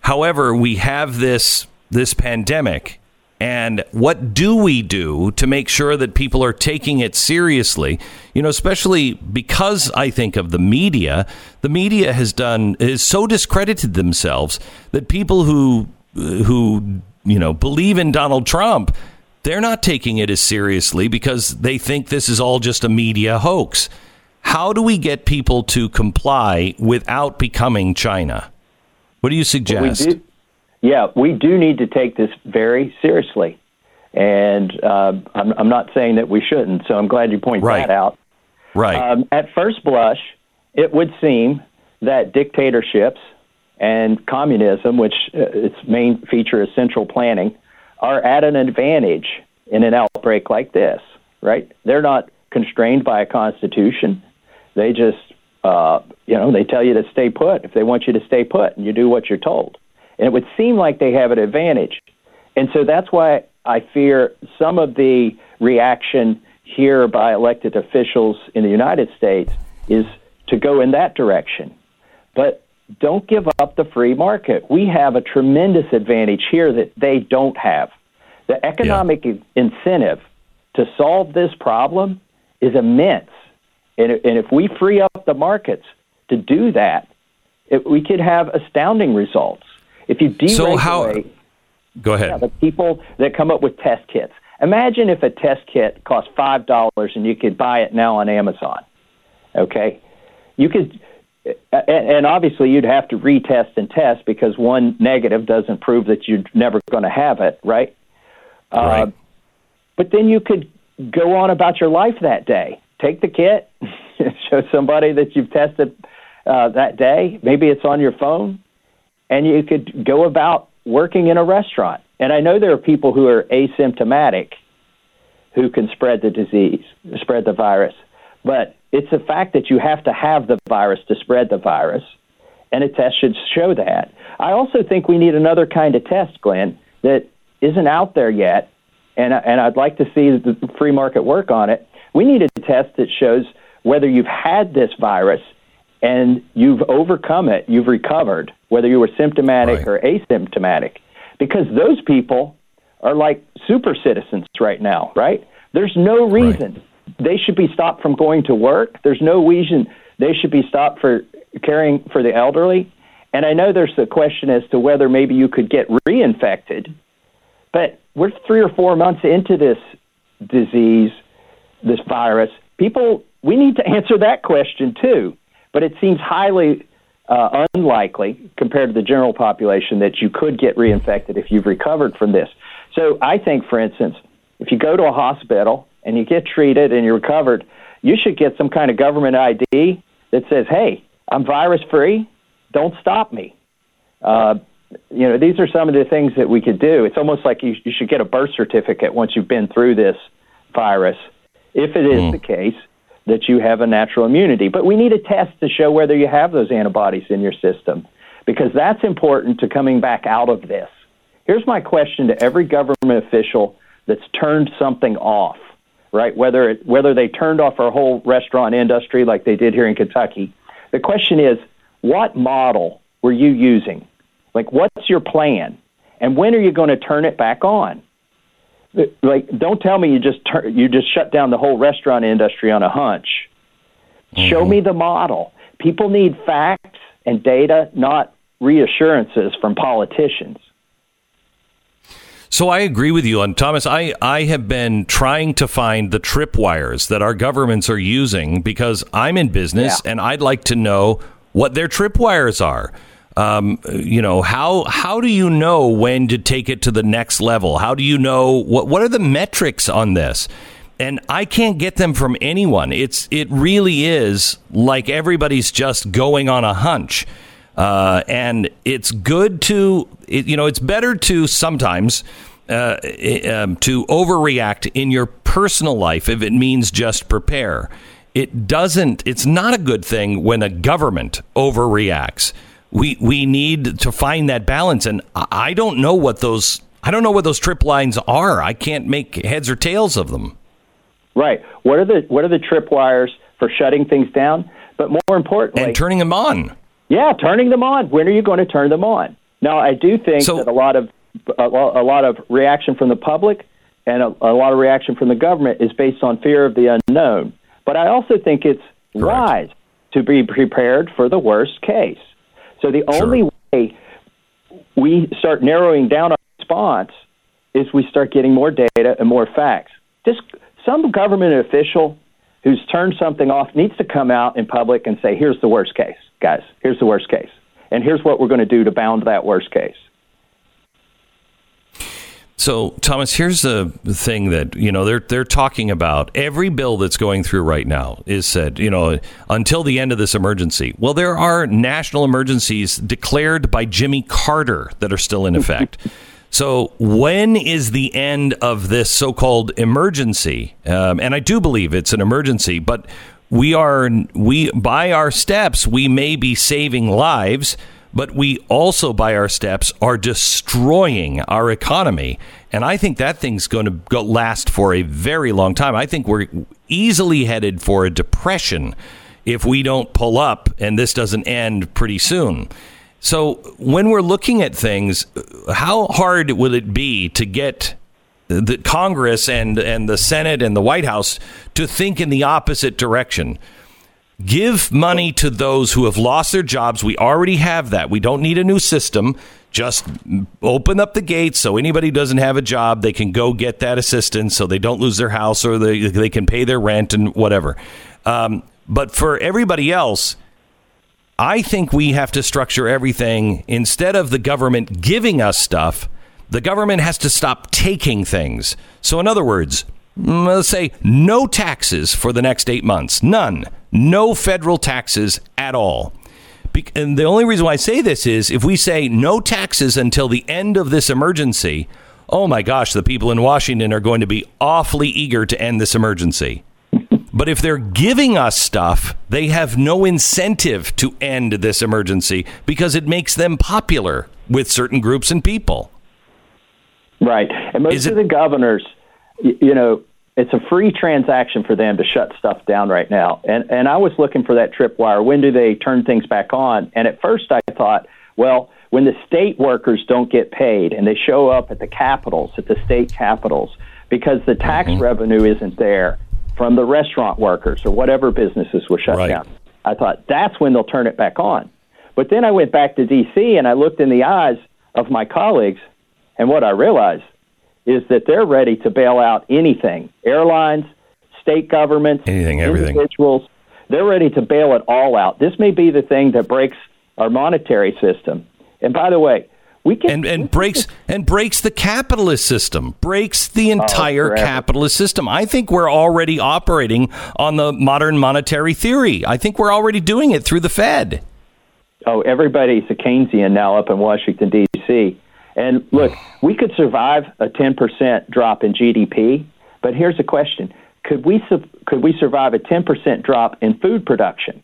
However, we have this this pandemic, and what do we do to make sure that people are taking it seriously? You know, especially because I think of the media. The media has done is so discredited themselves that people who who you know believe in Donald Trump they're not taking it as seriously because they think this is all just a media hoax. How do we get people to comply without becoming China? What do you suggest? We do, yeah, we do need to take this very seriously. And uh, I'm, I'm, not saying that we shouldn't, so I'm glad you point right. that out. Right. Um, at first blush, it would seem that dictatorships and communism, which uh, its main feature is central planning, are at an advantage in an outbreak like this, right? They're not constrained by a constitution. They just, uh, you know, they tell you to stay put if they want you to stay put, and you do what you're told. And it would seem like they have an advantage. And so that's why I fear some of the reaction here by elected officials in the United States is to go in that direction. But don't give up the free market. We have a tremendous advantage here that they don't have. The economic yeah. incentive to solve this problem is immense. And, and if we free up the markets to do that, it, we could have astounding results. If you deregulate, so how, go ahead. Yeah, the people that come up with test kits. Imagine if a test kit cost five dollars and you could buy it now on Amazon. Okay, you could and obviously you'd have to retest and test because one negative doesn't prove that you're never going to have it, right? Uh, right. Uh, but then you could go on about your life that day. Take the kit, show somebody that you've tested uh, that day. Maybe it's on your phone, and you could go about working in a restaurant. And I know there are people who are asymptomatic who can spread the disease, spread the virus. But it's a fact that you have to have the virus to spread the virus, and a test should show that. I also think we need another kind of test, Glenn, that isn't out there yet, and, and I'd like to see the free market work on it. We need a test that shows whether you've had this virus and you've overcome it, you've recovered, whether you were symptomatic Right. or asymptomatic, because those people are like super citizens right now, right? There's no reason they should be stopped from going to work. There's no reason they should be stopped for caring for the elderly. And I know there's the question as to whether maybe you could get reinfected, but we're three or four months into this disease, this virus. People, we need to answer that question too. But it seems highly uh, unlikely compared to the general population that you could get reinfected if you've recovered from this. So I think, for instance, if you go to a hospital and you get treated and you're recovered, you should get some kind of government ID that says, "Hey, I'm virus free. Don't stop me." Uh, you know, these are some of the things that we could do. It's almost like you, you should get a birth certificate once you've been through this virus, if it is the case that you have a natural immunity. But we need a test to show whether you have those antibodies in your system, because that's important to coming back out of this. Here's my question to every government official that's turned something off, right? Whether it, whether they turned off our whole restaurant industry like they did here in Kentucky. The question is, what model were you using? Like, what's your plan? And when are you going to turn it back on? Like, don't tell me you just tur- you just shut down the whole restaurant industry on a hunch. Show mm-hmm. me the model. People need facts and data, not reassurances from politicians. So I agree with you on Thomas. I, I have been trying to find the tripwires that our governments are using because I'm in business Yeah. and I'd like to know what their tripwires are. Um, you know how how do you know when to take it to the next level? How do you know what what are the metrics on this? And I can't get them from anyone. It's it really is like everybody's just going on a hunch. Uh, and it's good to, it, you know, it's better to sometimes uh, um, to overreact in your personal life if it means just prepare. It doesn't. It's not a good thing when a government overreacts. We we need to find that balance, and I don't know what those. I don't know what those trip lines are. I can't make heads or tails of them. Right. What are the what are the tripwires for shutting things down? But more importantly, And turning them on. Yeah, turning them on. When are you going to turn them on? Now, I do think So- that a lot of a, a lot of reaction from the public and a, a lot of reaction from the government is based on fear of the unknown. But I also think it's wise to be prepared for the worst case. So the only way we start narrowing down our response is we start getting more data and more facts. Just some government official who's turned something off needs to come out in public and say, "Here's the worst case, guys. Here's the worst case, and here's what we're going to do to bound that worst case." So, Thomas, here's the thing that you know they're they're talking about. Every bill that's going through right now is said, you know, until the end of this emergency. Well, there are national emergencies declared by Jimmy Carter that are still in effect. so, when is the end of this so-called emergency? Um, and I do believe it's an emergency, but we are we by our steps we may be saving lives but we also by our steps are destroying our economy. And i think that thing's going to go last for a very long time. I think we're easily headed for a depression if we don't pull up and this doesn't end pretty soon. So when we're looking at things how hard will it be to get the Congress and and the Senate and the White House to think in the opposite direction. Give money to those who have lost their jobs. We already have that. We don't need a new system. Just open up the gates so anybody doesn't have a job, they can go get that assistance so they don't lose their house or they, they can pay their rent and whatever. Um, but for everybody else, I think we have to structure everything instead of the government giving us stuff, the government has to stop taking things. So, in other words, Mm, let's say no taxes for the next eight months. None. No federal taxes at all. Be- And the only reason why I say this is if we say no taxes until the end of this emergency, oh my gosh, the people in Washington are going to be awfully eager to end this emergency. But if they're giving us stuff, they have no incentive to end this emergency because it makes them popular with certain groups and people. Right. And most Is of it- the governors, you know, it's a free transaction for them to shut stuff down right now. And and I was looking for that tripwire. When do they turn things back on? And at first I thought, well, when the state workers don't get paid and they show up at the capitals, at the state capitals, because the tax mm-hmm. revenue isn't there from the restaurant workers or whatever businesses were shut right. down. I thought that's when they'll turn it back on. But then I went back to D.C. and I looked in the eyes of my colleagues, and what I realized is that they're ready to bail out anything airlines, state governments, anything, everything. individuals. They're ready to bail it all out. This may be the thing that breaks our monetary system. And by the way, we can and, and breaks and breaks the capitalist system, breaks the oh, entire oh, capitalist system. I think we're already operating on the modern monetary theory. I think we're already doing it through the Fed. Oh, everybody's a Keynesian now up in Washington D.C. And look, we could survive a 10% drop in GDP, but here's a question: Could we could we survive a 10% drop in food production?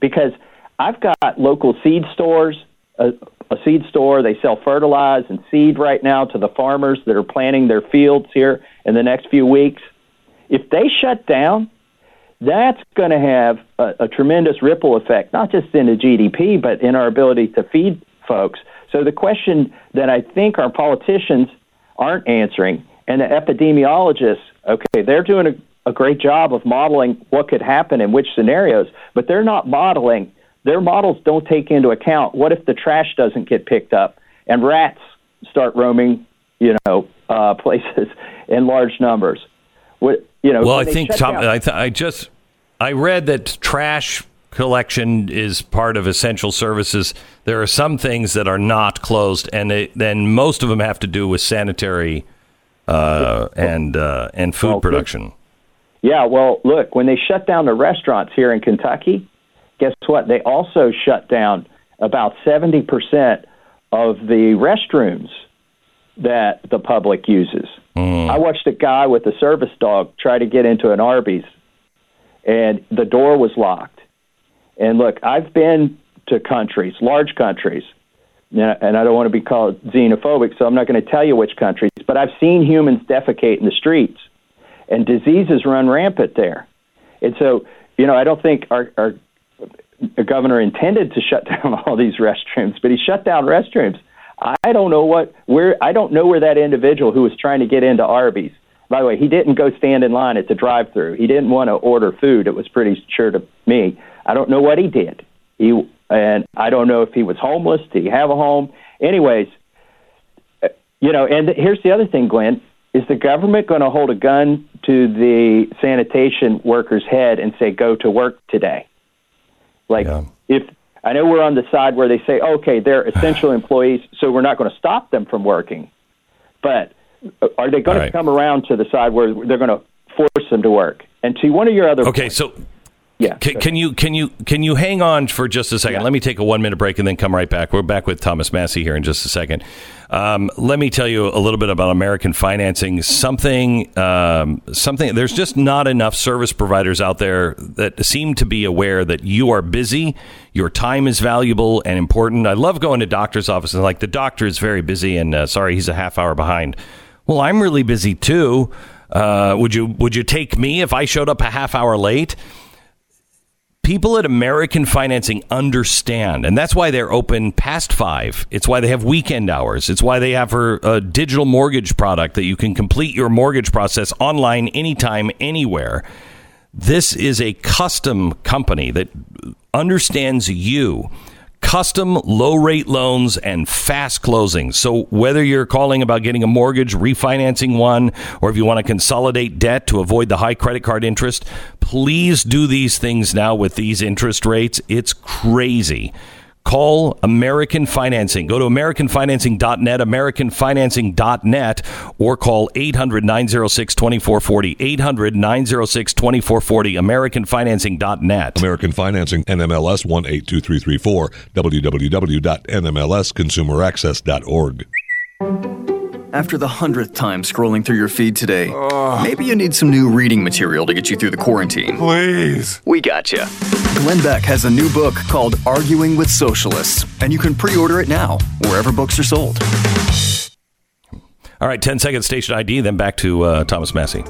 Because I've got local seed stores, a, a seed store. They sell fertilizer and seed right now to the farmers that are planting their fields here in the next few weeks. If they shut down, that's going to have a, a tremendous ripple effect, not just in the GDP, but in our ability to feed folks. So the question that I think our politicians aren't answering, and the epidemiologists, okay, they're doing a, a great job of modeling what could happen in which scenarios, but they're not modeling. Their models don't take into account what if the trash doesn't get picked up and rats start roaming, you know, uh, places in large numbers. What you know? Well, I think Tom, I, th- I just I read that trash collection is part of essential services. There are some things that are not closed, and they, then most of them have to do with sanitary uh, and uh, and food well, production. Yeah, well, look, when they shut down the restaurants here in Kentucky, guess what? They also shut down about seventy percent of the restrooms that the public uses. Mm. I watched a guy with a service dog try to get into an Arby's, and the door was locked and look, I've been to countries, large countries, and I don't want to be called xenophobic, so I'm not going to tell you which countries, but I've seen humans defecate in the streets, and diseases run rampant there. And so, you know, I don't think our, our, governor intended to shut down all these restrooms, but he shut down restrooms. I don't know what where I don't know where that individual who was trying to get into Arby's. By the way, he didn't go stand in line at the drive-through. He didn't want to order food. It was pretty sure to me. I don't know what he did. He and I don't know if he was homeless. Did he have a home? Anyways, uh, you know. And here's the other thing, Glenn: is the government going to hold a gun to the sanitation worker's head and say, "Go to work today"? Like yeah. if I know we're on the side where they say, "Okay, they're essential employees, so we're not going to stop them from working," but uh, are they going right. to come around to the side where they're going to force them to work? And to one of your other okay, points, so yeah. Can, can, you can you can you hang on for just a second? Yeah. Let me take a one minute break and then come right back. We're back with Thomas Massie here in just a second. Um, let me tell you a little bit about American financing. Something um, something. There's just not enough service providers out there that seem to be aware that you are busy, your time is valuable and important. I love going to doctor's offices. Like the doctor is very busy, and uh, sorry, he's a half hour behind. Well, I'm really busy too. Uh, would you would you take me if I showed up a half hour late? People at American Financing understand, and that's why they're open past five. It's why they have weekend hours. It's why they have a uh, digital mortgage product that you can complete your mortgage process online anytime, anywhere. This is a custom company that understands you custom low rate loans and fast closing. So whether you're calling about getting a mortgage, refinancing one, or if you want to consolidate debt to avoid the high credit card interest, please do these things now with these interest rates. It's crazy. Call American Financing. Go to AmericanFinancing.net, AmericanFinancing.net, or call 800 906 2440. 800 906 2440, AmericanFinancing.net. American Financing, NMLS 182334, www.nmlsconsumeraccess.org. After the hundredth time scrolling through your feed today, maybe you need some new reading material to get you through the quarantine. Please. We got you. Glenn Beck has a new book called Arguing with Socialists, and you can pre order it now, wherever books are sold. All right, 10 seconds station ID, then back to uh, Thomas Massie.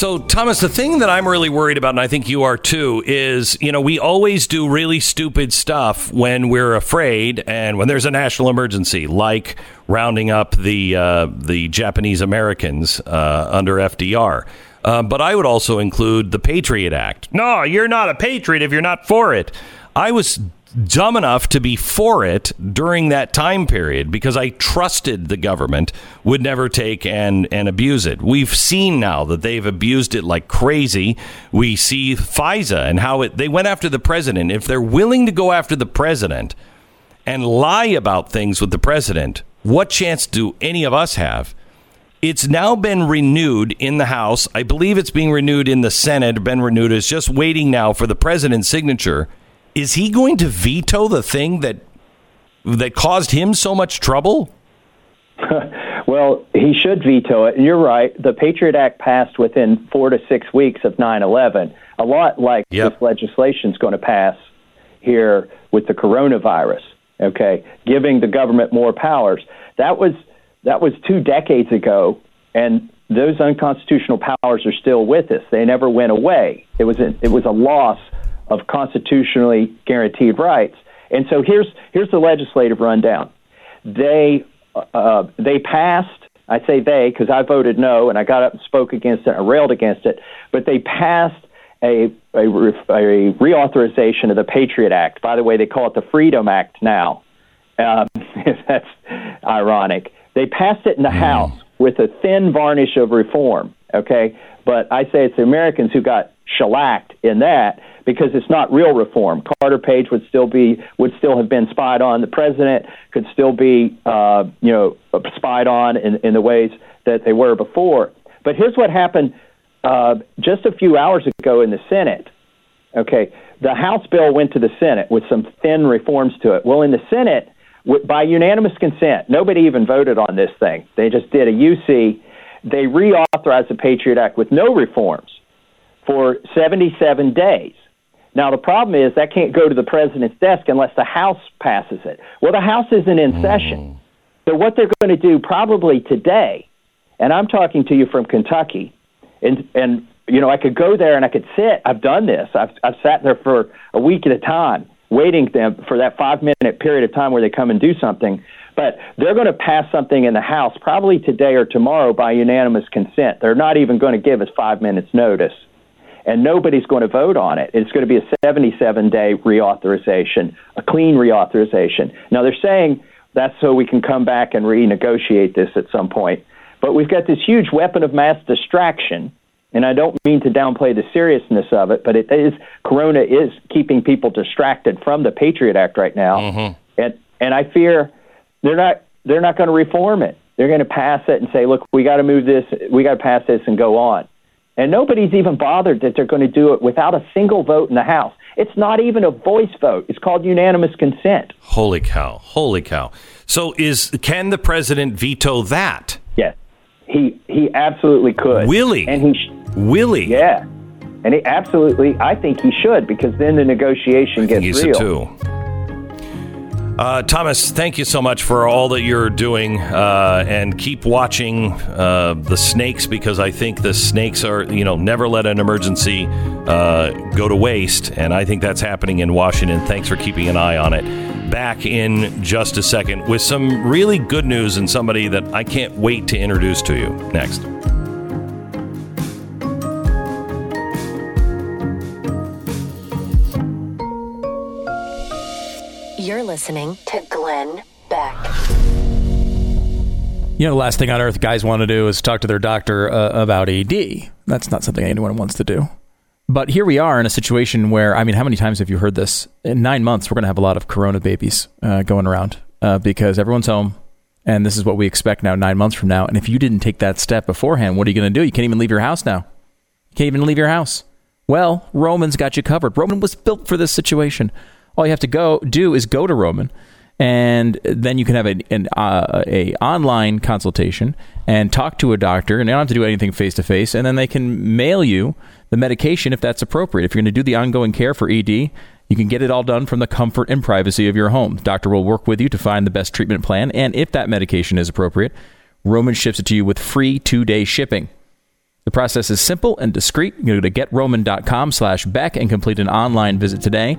So, Thomas, the thing that I'm really worried about, and I think you are too, is you know we always do really stupid stuff when we're afraid and when there's a national emergency, like rounding up the uh, the Japanese Americans uh, under FDR. Uh, but I would also include the Patriot Act. No, you're not a patriot if you're not for it. I was dumb enough to be for it during that time period because I trusted the government would never take and, and abuse it. We've seen now that they've abused it like crazy. We see FISA and how it, they went after the president. If they're willing to go after the president and lie about things with the president, what chance do any of us have? It's now been renewed in the House. I believe it's being renewed in the Senate, been renewed. It's just waiting now for the president's signature is he going to veto the thing that that caused him so much trouble? well, he should veto it. And you're right. The Patriot Act passed within four to six weeks of 9 11, a lot like yep. this legislation is going to pass here with the coronavirus, okay, giving the government more powers. That was, that was two decades ago, and those unconstitutional powers are still with us. They never went away. It was a, it was a loss of constitutionally guaranteed rights. And so here's here's the legislative rundown. They uh, they passed. I say they because I voted no and I got up and spoke against it. I railed against it, but they passed a, a, a reauthorization of the Patriot Act. By the way, they call it the Freedom Act now. Um, that's ironic. They passed it in the mm. House with a thin varnish of reform. Okay, but I say it's the Americans who got shellacked in that because it's not real reform. Carter Page would still be would still have been spied on. The president could still be uh, you know spied on in, in the ways that they were before. But here's what happened uh, just a few hours ago in the Senate. Okay, the House bill went to the Senate with some thin reforms to it. Well, in the Senate, by unanimous consent, nobody even voted on this thing. They just did a UC. They reauthorized the Patriot Act with no reforms for 77 days. Now, the problem is that can't go to the president's desk unless the House passes it. Well, the House isn't in mm. session. So, what they're going to do probably today, and I'm talking to you from Kentucky, and, and you know, I could go there and I could sit. I've done this. I've, I've sat there for a week at a time, waiting them for that five minute period of time where they come and do something. But they're going to pass something in the House probably today or tomorrow by unanimous consent. They're not even going to give us five minutes notice and nobody's going to vote on it. It's going to be a 77 day reauthorization, a clean reauthorization. Now, they're saying that's so we can come back and renegotiate this at some point. But we've got this huge weapon of mass distraction, and I don't mean to downplay the seriousness of it, but it is Corona is keeping people distracted from the Patriot Act right now, mm-hmm. and and I fear they're not they're not going to reform it. They're going to pass it and say, look, we got to move this, we got to pass this and go on. And nobody's even bothered that they're going to do it without a single vote in the House. It's not even a voice vote. It's called unanimous consent. Holy cow. Holy cow. So is can the president veto that? Yes. He he absolutely could. Will he? And he sh- Will he? Yeah. And he absolutely I think he should because then the negotiation gets real. too. Uh, Thomas, thank you so much for all that you're doing, uh, and keep watching uh, the snakes because I think the snakes are, you know, never let an emergency uh, go to waste, and I think that's happening in Washington. Thanks for keeping an eye on it. Back in just a second with some really good news and somebody that I can't wait to introduce to you next. Listening to Glenn Beck. You know, the last thing on earth guys want to do is talk to their doctor uh, about AD. That's not something anyone wants to do. But here we are in a situation where, I mean, how many times have you heard this? In nine months, we're going to have a lot of corona babies uh, going around uh, because everyone's home. And this is what we expect now, nine months from now. And if you didn't take that step beforehand, what are you going to do? You can't even leave your house now. You can't even leave your house. Well, Roman's got you covered. Roman was built for this situation all you have to go do is go to Roman, and then you can have a, an uh, a online consultation and talk to a doctor, and you don't have to do anything face to face. And then they can mail you the medication if that's appropriate. If you're going to do the ongoing care for ED, you can get it all done from the comfort and privacy of your home. The doctor will work with you to find the best treatment plan, and if that medication is appropriate, Roman ships it to you with free two day shipping. The process is simple and discreet. You can go to getroman.com slash Beck and complete an online visit today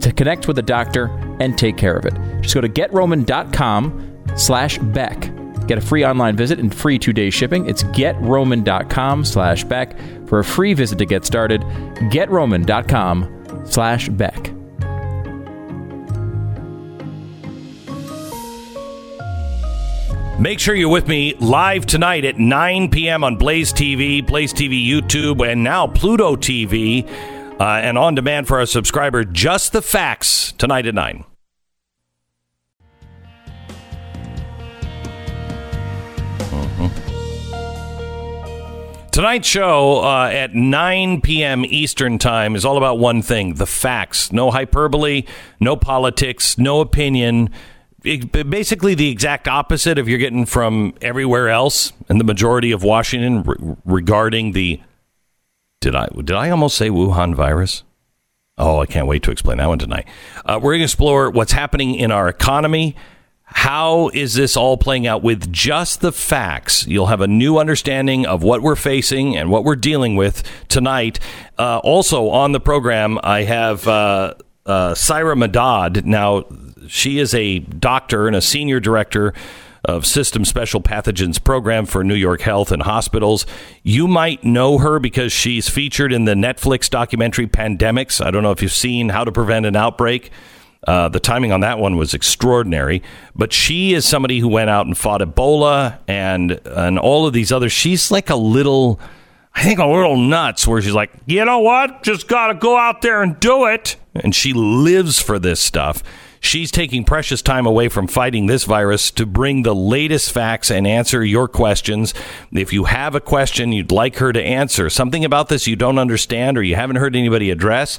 to connect with a doctor and take care of it. Just go to getroman.com slash Beck. Get a free online visit and free two-day shipping. It's getroman.com slash Beck for a free visit to get started. getroman.com slash Beck. Make sure you're with me live tonight at 9 p.m. on Blaze TV, Blaze TV YouTube, and now Pluto TV, uh, and on demand for our subscriber. Just the facts tonight at 9. Tonight's show uh, at 9 p.m. Eastern Time is all about one thing the facts. No hyperbole, no politics, no opinion. It- basically, the exact opposite of you're getting from everywhere else and the majority of Washington re- regarding the. Did I did I almost say Wuhan virus? Oh, I can't wait to explain that one tonight. Uh, we're going to explore what's happening in our economy. How is this all playing out with just the facts? You'll have a new understanding of what we're facing and what we're dealing with tonight. Uh, also on the program, I have uh, uh, Syra Madad. Now, she is a doctor and a senior director of System Special Pathogens Program for New York Health and Hospitals. You might know her because she's featured in the Netflix documentary Pandemics. I don't know if you've seen How to Prevent an Outbreak. Uh, the timing on that one was extraordinary, but she is somebody who went out and fought Ebola and and all of these others. She's like a little, I think, a little nuts. Where she's like, you know what, just got to go out there and do it, and she lives for this stuff. She's taking precious time away from fighting this virus to bring the latest facts and answer your questions. If you have a question you'd like her to answer, something about this you don't understand or you haven't heard anybody address,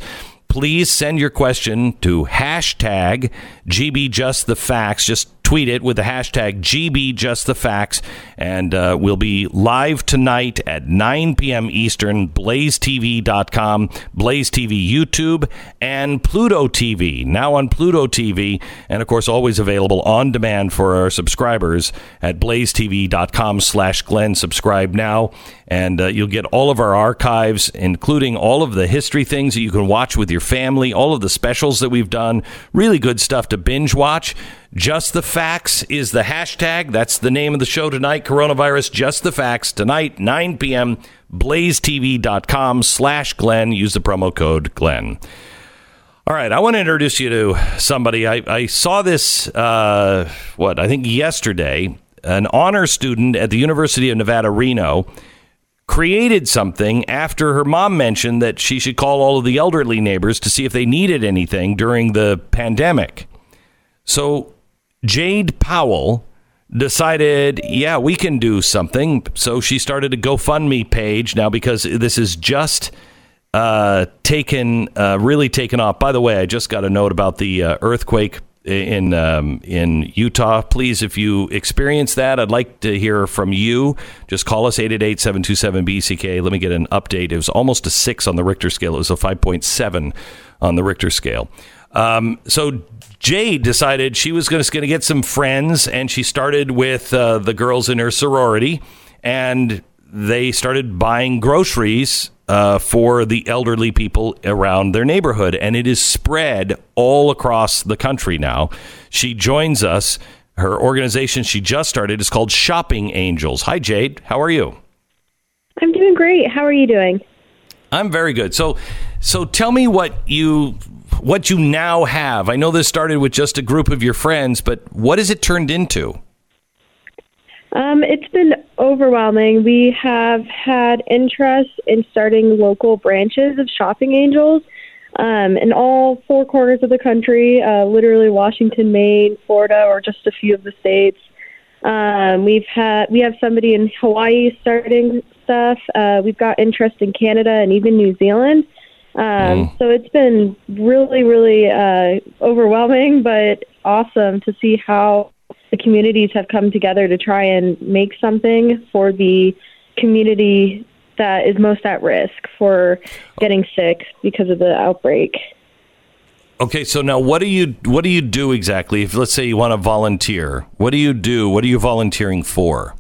please send your question to hashtag GBJustTheFacts. Just tweet it with the hashtag GBJustTheFacts, and uh, we'll be live tonight at 9 p.m. Eastern, blazetv.com, Blaze TV YouTube, and Pluto TV. Now on Pluto TV, and of course, always available on demand for our subscribers at blazetv.com slash Glenn. Subscribe now, and uh, you'll get all of our archives, including all of the history things that you can watch with your family, all of the specials that we've done. Really good stuff to binge watch. Just the Facts is the hashtag. That's the name of the show tonight. Coronavirus, Just the Facts. Tonight, 9 p.m., blazetv.com slash Glenn. Use the promo code Glenn. All right, I want to introduce you to somebody. I, I saw this, uh, what, I think yesterday. An honor student at the University of Nevada, Reno, created something after her mom mentioned that she should call all of the elderly neighbors to see if they needed anything during the pandemic. So Jayde Powell decided, yeah, we can do something. So she started a GoFundMe page now because this is just uh, taken, uh, really taken off. By the way, I just got a note about the uh, earthquake in um, in Utah. Please, if you experience that, I'd like to hear from you. Just call us 888-727-BCK. Let me get an update. It was almost a 6 on the Richter scale. It was a 5.7 on the Richter scale. Um, so Jayde decided she was going to get some friends, and she started with uh, the girls in her sorority, and they started buying groceries uh, for the elderly people around their neighborhood, and it is spread all across the country now. She joins us. Her organization she just started is called Shopping Angels. Hi, Jayde. How are you? I'm doing great. How are you doing? I'm very good. So, so tell me what you what you now have. I know this started with just a group of your friends, but what has it turned into? Um, it's been overwhelming. We have had interest in starting local branches of Shopping Angels um, in all four corners of the country, uh, literally Washington, Maine, Florida, or just a few of the states. Um, we've had we have somebody in Hawaii starting stuff. Uh, we've got interest in Canada and even New Zealand. Um, So it's been really, really uh, overwhelming, but awesome to see how the communities have come together to try and make something for the community that is most at risk for getting sick because of the outbreak. Okay, so now what do you what do you do exactly? If let's say you want to volunteer, what do you do? What are you volunteering for?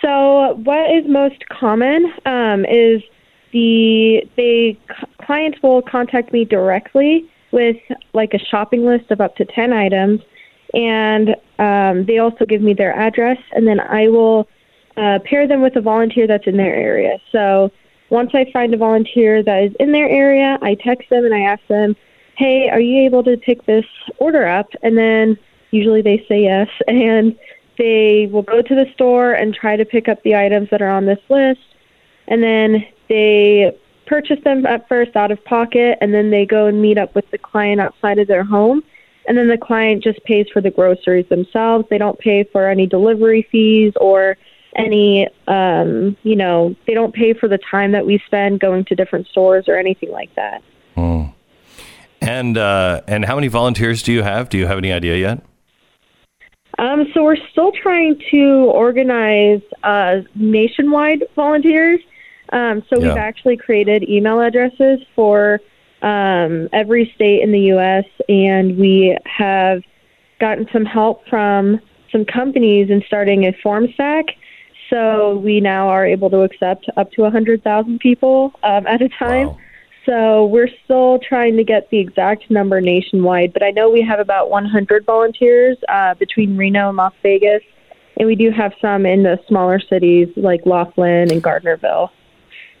So, what is most common um, is the the c- clients will contact me directly with like a shopping list of up to ten items, and um, they also give me their address, and then I will uh, pair them with a volunteer that's in their area. So, once I find a volunteer that is in their area, I text them and I ask them, "Hey, are you able to pick this order up?" And then usually they say yes, and they will go to the store and try to pick up the items that are on this list and then they purchase them at first out of pocket and then they go and meet up with the client outside of their home and then the client just pays for the groceries themselves they don't pay for any delivery fees or any um you know they don't pay for the time that we spend going to different stores or anything like that And uh, and how many volunteers do you have? Do you have any idea yet? Um, so we're still trying to organize uh, nationwide volunteers. Um, so we've actually created email addresses for um, every state in the U.S. and we have gotten some help from some companies in starting a Formstack. So we now are able to accept up to 100,000 people um, at a time. So we're still trying to get the exact number nationwide, but I know we have about 100 volunteers uh, between Reno and Las Vegas, and we do have some in the smaller cities like Laughlin and Gardnerville.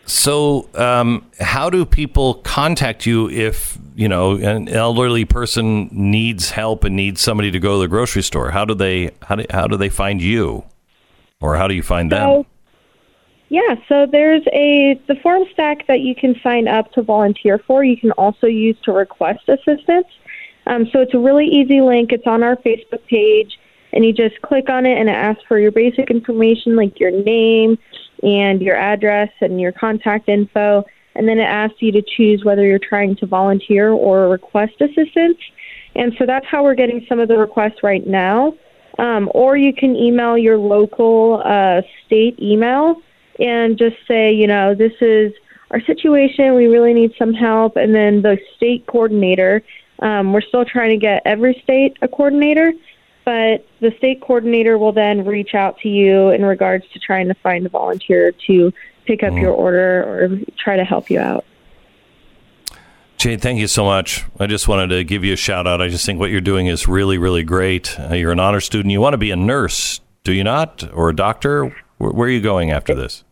So, um, how do people contact you if you know an elderly person needs help and needs somebody to go to the grocery store? How do they how do, how do they find you, or how do you find them? Yeah, so there's a the Formstack that you can sign up to volunteer for. You can also use to request assistance. Um, so it's a really easy link. It's on our Facebook page, and you just click on it, and it asks for your basic information like your name and your address and your contact info, and then it asks you to choose whether you're trying to volunteer or request assistance. And so that's how we're getting some of the requests right now. Um, or you can email your local uh, state email and just say, you know, this is our situation. We really need some help. And then the state coordinator, um, we're still trying to get every state a coordinator, but the state coordinator will then reach out to you in regards to trying to find a volunteer to pick up your order or try to help you out. Jayde, thank you so much. I just wanted to give you a shout out. I just think what you're doing is really, really great. Uh, you're an honor student. You want to be a nurse, do you not? Or a doctor? Where, where are you going after this?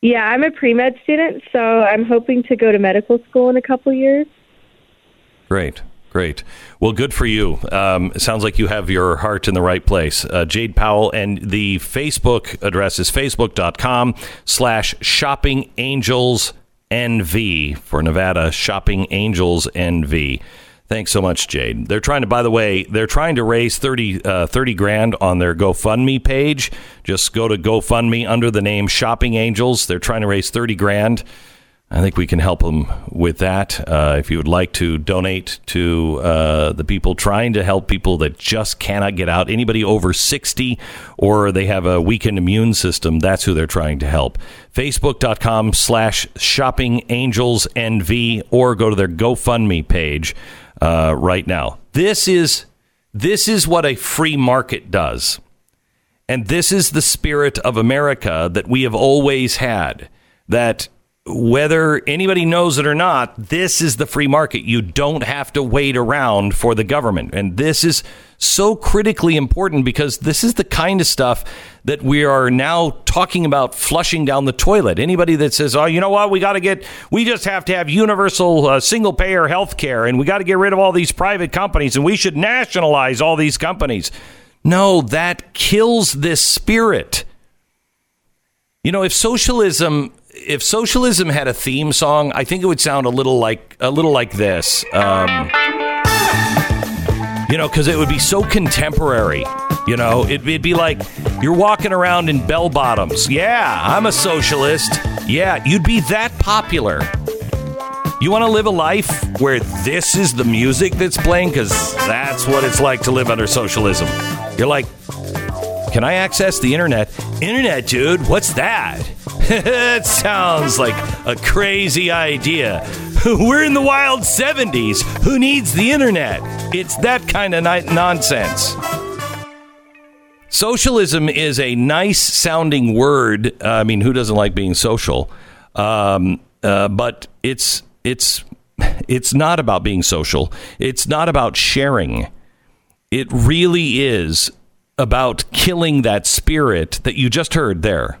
Yeah, I'm a pre med student, so I'm hoping to go to medical school in a couple years. Great, great. Well, good for you. Um, sounds like you have your heart in the right place. Uh, Jayde Powell, and the Facebook address is facebook.com slash shopping angels NV for Nevada, shopping angels NV. Thanks so much, Jayde. They're trying to, by the way, they're trying to raise 30, uh, 30 grand on their GoFundMe page. Just go to GoFundMe under the name Shopping Angels. They're trying to raise 30 grand. I think we can help them with that. Uh, if you would like to donate to uh, the people trying to help people that just cannot get out, anybody over 60 or they have a weakened immune system, that's who they're trying to help. Facebook.com slash shopping angels NV or go to their GoFundMe page uh, right now. This is this is what a free market does. And this is the spirit of America that we have always had. That whether anybody knows it or not, this is the free market. You don't have to wait around for the government. And this is so critically important because this is the kind of stuff that we are now talking about flushing down the toilet. Anybody that says, oh, you know what, we got to get, we just have to have universal uh, single payer health care and we got to get rid of all these private companies and we should nationalize all these companies. No, that kills this spirit. You know, if socialism if socialism had a theme song, I think it would sound a little like a little like this. Um, you know, because it would be so contemporary. You know, it'd, it'd be like you're walking around in bell bottoms. Yeah, I'm a socialist. Yeah, you'd be that popular. You want to live a life where this is the music that's playing? Because that's what it's like to live under socialism. You're like, can I access the internet? Internet, dude, what's that? it sounds like a crazy idea. We're in the wild 70s. Who needs the internet? It's that kind of ni- nonsense. Socialism is a nice sounding word. Uh, I mean, who doesn't like being social? Um, uh, but it's it's it's not about being social. It's not about sharing. It really is about killing that spirit that you just heard there.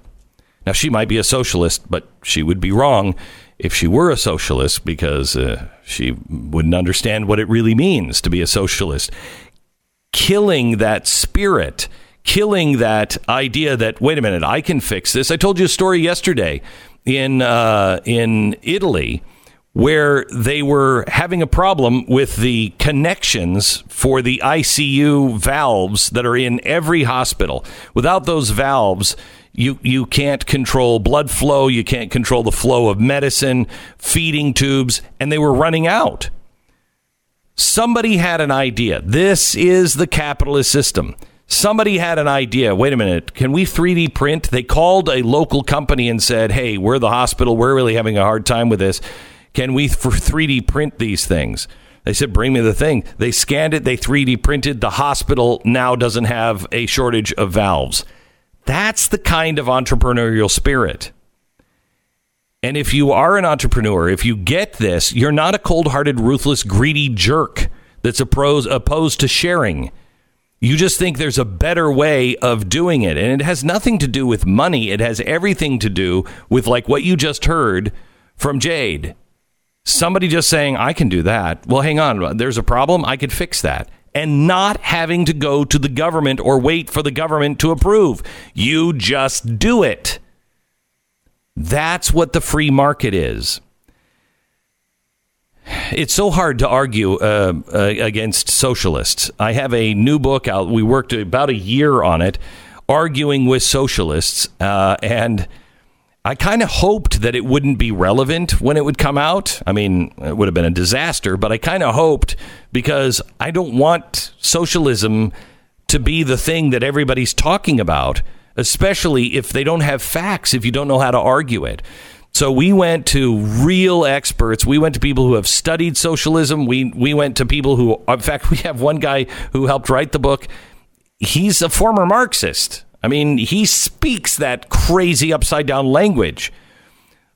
Now, she might be a socialist, but she would be wrong if she were a socialist because uh, she wouldn't understand what it really means to be a socialist. Killing that spirit, killing that idea that, wait a minute, I can fix this. I told you a story yesterday in, uh, in Italy where they were having a problem with the connections for the ICU valves that are in every hospital. Without those valves, you you can't control blood flow, you can't control the flow of medicine, feeding tubes, and they were running out. Somebody had an idea. This is the capitalist system. Somebody had an idea. Wait a minute. Can we 3D print? They called a local company and said, "Hey, we're the hospital. We're really having a hard time with this. Can we for 3D print these things?" They said, "Bring me the thing." They scanned it. They 3D printed. The hospital now doesn't have a shortage of valves. That's the kind of entrepreneurial spirit. And if you are an entrepreneur, if you get this, you're not a cold hearted, ruthless, greedy jerk that's opposed, opposed to sharing. You just think there's a better way of doing it. And it has nothing to do with money, it has everything to do with, like what you just heard from Jayde. Somebody just saying, I can do that. Well, hang on, there's a problem. I could fix that and not having to go to the government or wait for the government to approve. You just do it. That's what the free market is. It's so hard to argue uh, uh, against socialists. I have a new book out. We worked about a year on it, arguing with socialists, uh, and I kind of hoped that it wouldn't be relevant when it would come out. I mean, it would have been a disaster, but I kind of hoped because I don't want socialism to be the thing that everybody's talking about, especially if they don't have facts, if you don't know how to argue it. So we went to real experts. We went to people who have studied socialism. We we went to people who in fact we have one guy who helped write the book. He's a former Marxist. I mean, he speaks that crazy upside down language.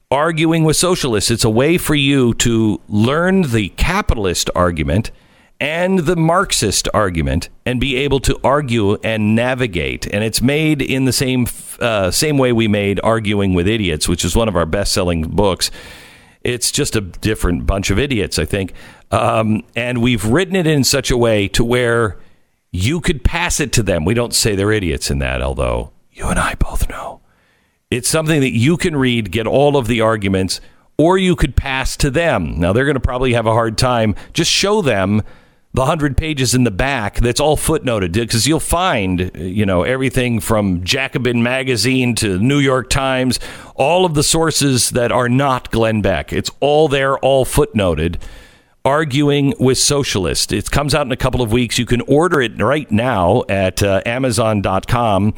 Arguing with socialists, it's a way for you to learn the capitalist argument and the Marxist argument and be able to argue and navigate. And it's made in the same uh, same way we made Arguing with Idiots, which is one of our best selling books. It's just a different bunch of idiots, I think. Um, and we've written it in such a way to where you could pass it to them. We don't say they're idiots in that, although you and I both know. It's something that you can read, get all of the arguments, or you could pass to them. Now, they're going to probably have a hard time. Just show them the 100 pages in the back that's all footnoted because you'll find, you know, everything from Jacobin Magazine to New York Times, all of the sources that are not Glenn Beck. It's all there, all footnoted arguing with socialists. It comes out in a couple of weeks. You can order it right now at uh, Amazon.com.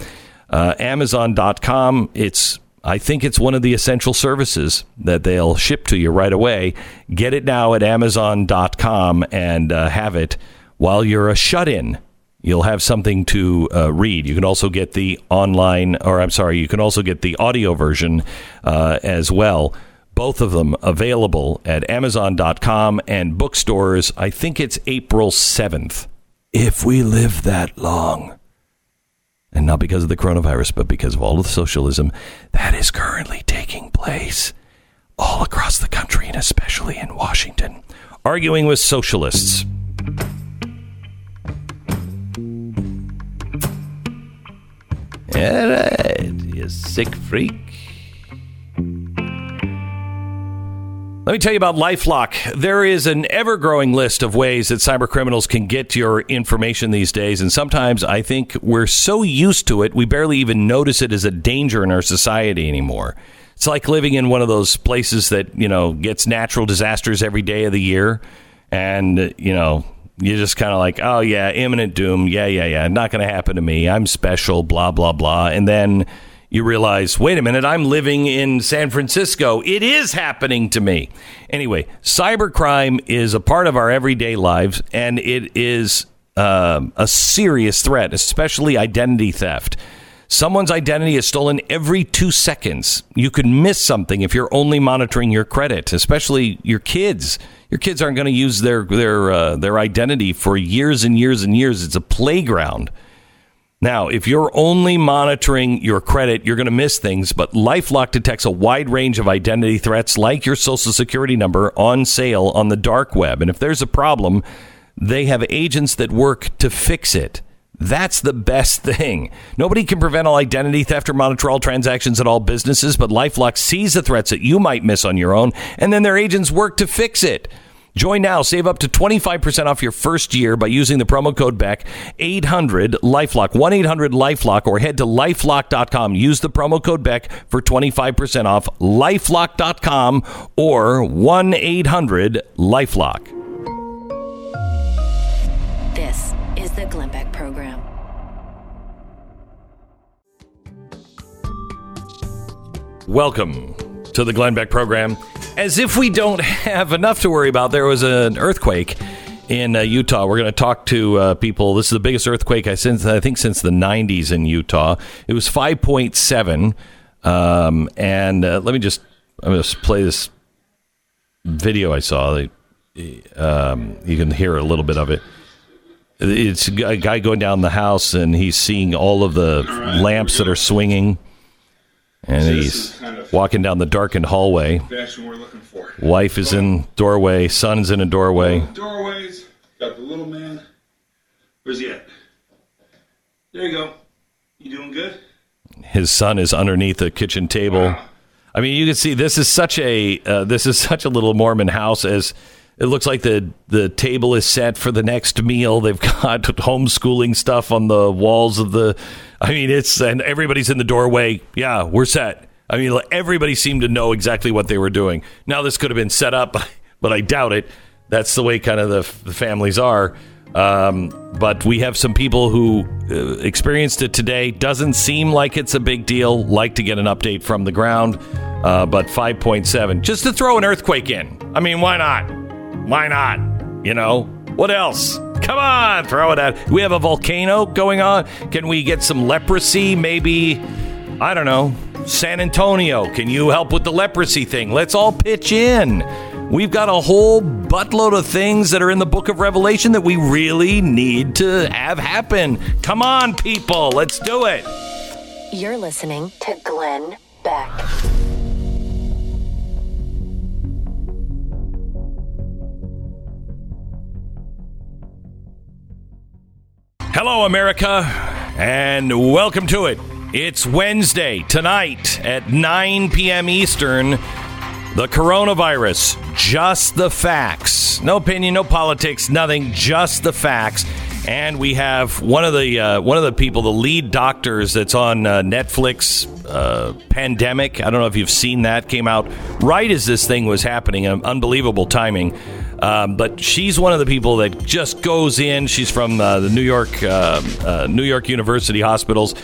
Uh, Amazon.com. It's I think it's one of the essential services that they'll ship to you right away. Get it now at Amazon.com and uh, have it while you're a shut in. You'll have something to uh, read. You can also get the online, or I'm sorry, you can also get the audio version uh, as well both of them available at Amazon.com and bookstores. I think it's April 7th. If we live that long. And not because of the coronavirus, but because of all of the socialism that is currently taking place all across the country and especially in Washington. Arguing with socialists. All right, you sick freak. Let me tell you about Lifelock. There is an ever growing list of ways that cyber criminals can get your information these days. And sometimes I think we're so used to it, we barely even notice it as a danger in our society anymore. It's like living in one of those places that, you know, gets natural disasters every day of the year. And, you know, you're just kind of like, oh, yeah, imminent doom. Yeah, yeah, yeah. Not going to happen to me. I'm special, blah, blah, blah. And then you realize, wait a minute, I'm living in San Francisco. It is happening to me. Anyway, cybercrime is a part of our everyday lives, and it is um, a serious threat, especially identity theft. Someone's identity is stolen every two seconds. You could miss something if you're only monitoring your credit, especially your kids. Your kids aren't going to use their their uh, their identity for years and years and years. It's a playground. Now, if you're only monitoring your credit, you're going to miss things, but Lifelock detects a wide range of identity threats like your social security number on sale on the dark web. And if there's a problem, they have agents that work to fix it. That's the best thing. Nobody can prevent all identity theft or monitor all transactions at all businesses, but Lifelock sees the threats that you might miss on your own, and then their agents work to fix it. Join now. Save up to 25% off your first year by using the promo code BECK 800 Lifelock, 1 800 Lifelock, or head to lifelock.com. Use the promo code BECK for 25% off. Lifelock.com or 1 800 Lifelock. This is the Glenn Beck Program. Welcome to the Glenn Beck program. As if we don't have enough to worry about, there was an earthquake in uh, Utah. We're going to talk to uh, people. This is the biggest earthquake I since I think since the 90s in Utah. It was 5.7. Um, and uh, let me just I'm going to play this video I saw. Um, you can hear a little bit of it. It's a guy going down the house and he's seeing all of the lamps that are swinging and he's walking down the darkened hallway. we're looking for. Wife is in doorway. Son's in a doorway. Doorways. Got the little man. Where's he at? There you go. You doing good? His son is underneath the kitchen table. I mean, you can see this is such a uh, this is such a little Mormon house as it looks like the the table is set for the next meal. They've got homeschooling stuff on the walls of the. I mean, it's and everybody's in the doorway. Yeah, we're set. I mean, everybody seemed to know exactly what they were doing. Now, this could have been set up, but I doubt it. That's the way kind of the, the families are. Um, but we have some people who uh, experienced it today. Doesn't seem like it's a big deal. Like to get an update from the ground. Uh, but 5.7, just to throw an earthquake in. I mean, why not? Why not? You know, what else? Come on, throw it at. We have a volcano going on. Can we get some leprosy? Maybe, I don't know, San Antonio. Can you help with the leprosy thing? Let's all pitch in. We've got a whole buttload of things that are in the book of Revelation that we really need to have happen. Come on, people, let's do it. You're listening to Glenn Beck. Hello, America, and welcome to it. It's Wednesday tonight at 9 p.m. Eastern. The coronavirus, just the facts. No opinion, no politics, nothing, just the facts. And we have one of the uh, one of the people, the lead doctors that's on uh, Netflix, uh, Pandemic. I don't know if you've seen that. Came out right as this thing was happening. unbelievable timing. Um, but she's one of the people that just goes in. She's from uh, the New York uh, uh, New York University hospitals,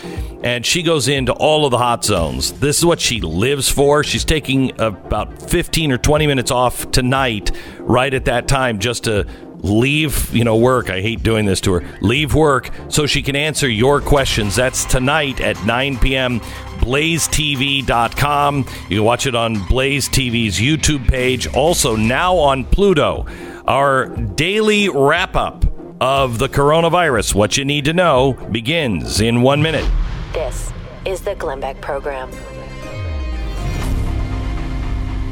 and she goes into all of the hot zones. This is what she lives for. She's taking about 15 or 20 minutes off tonight, right at that time, just to leave you know work i hate doing this to her leave work so she can answer your questions that's tonight at 9 p.m blazetv.com you can watch it on blaze tv's youtube page also now on pluto our daily wrap up of the coronavirus what you need to know begins in one minute This is the Glenn Beck Program.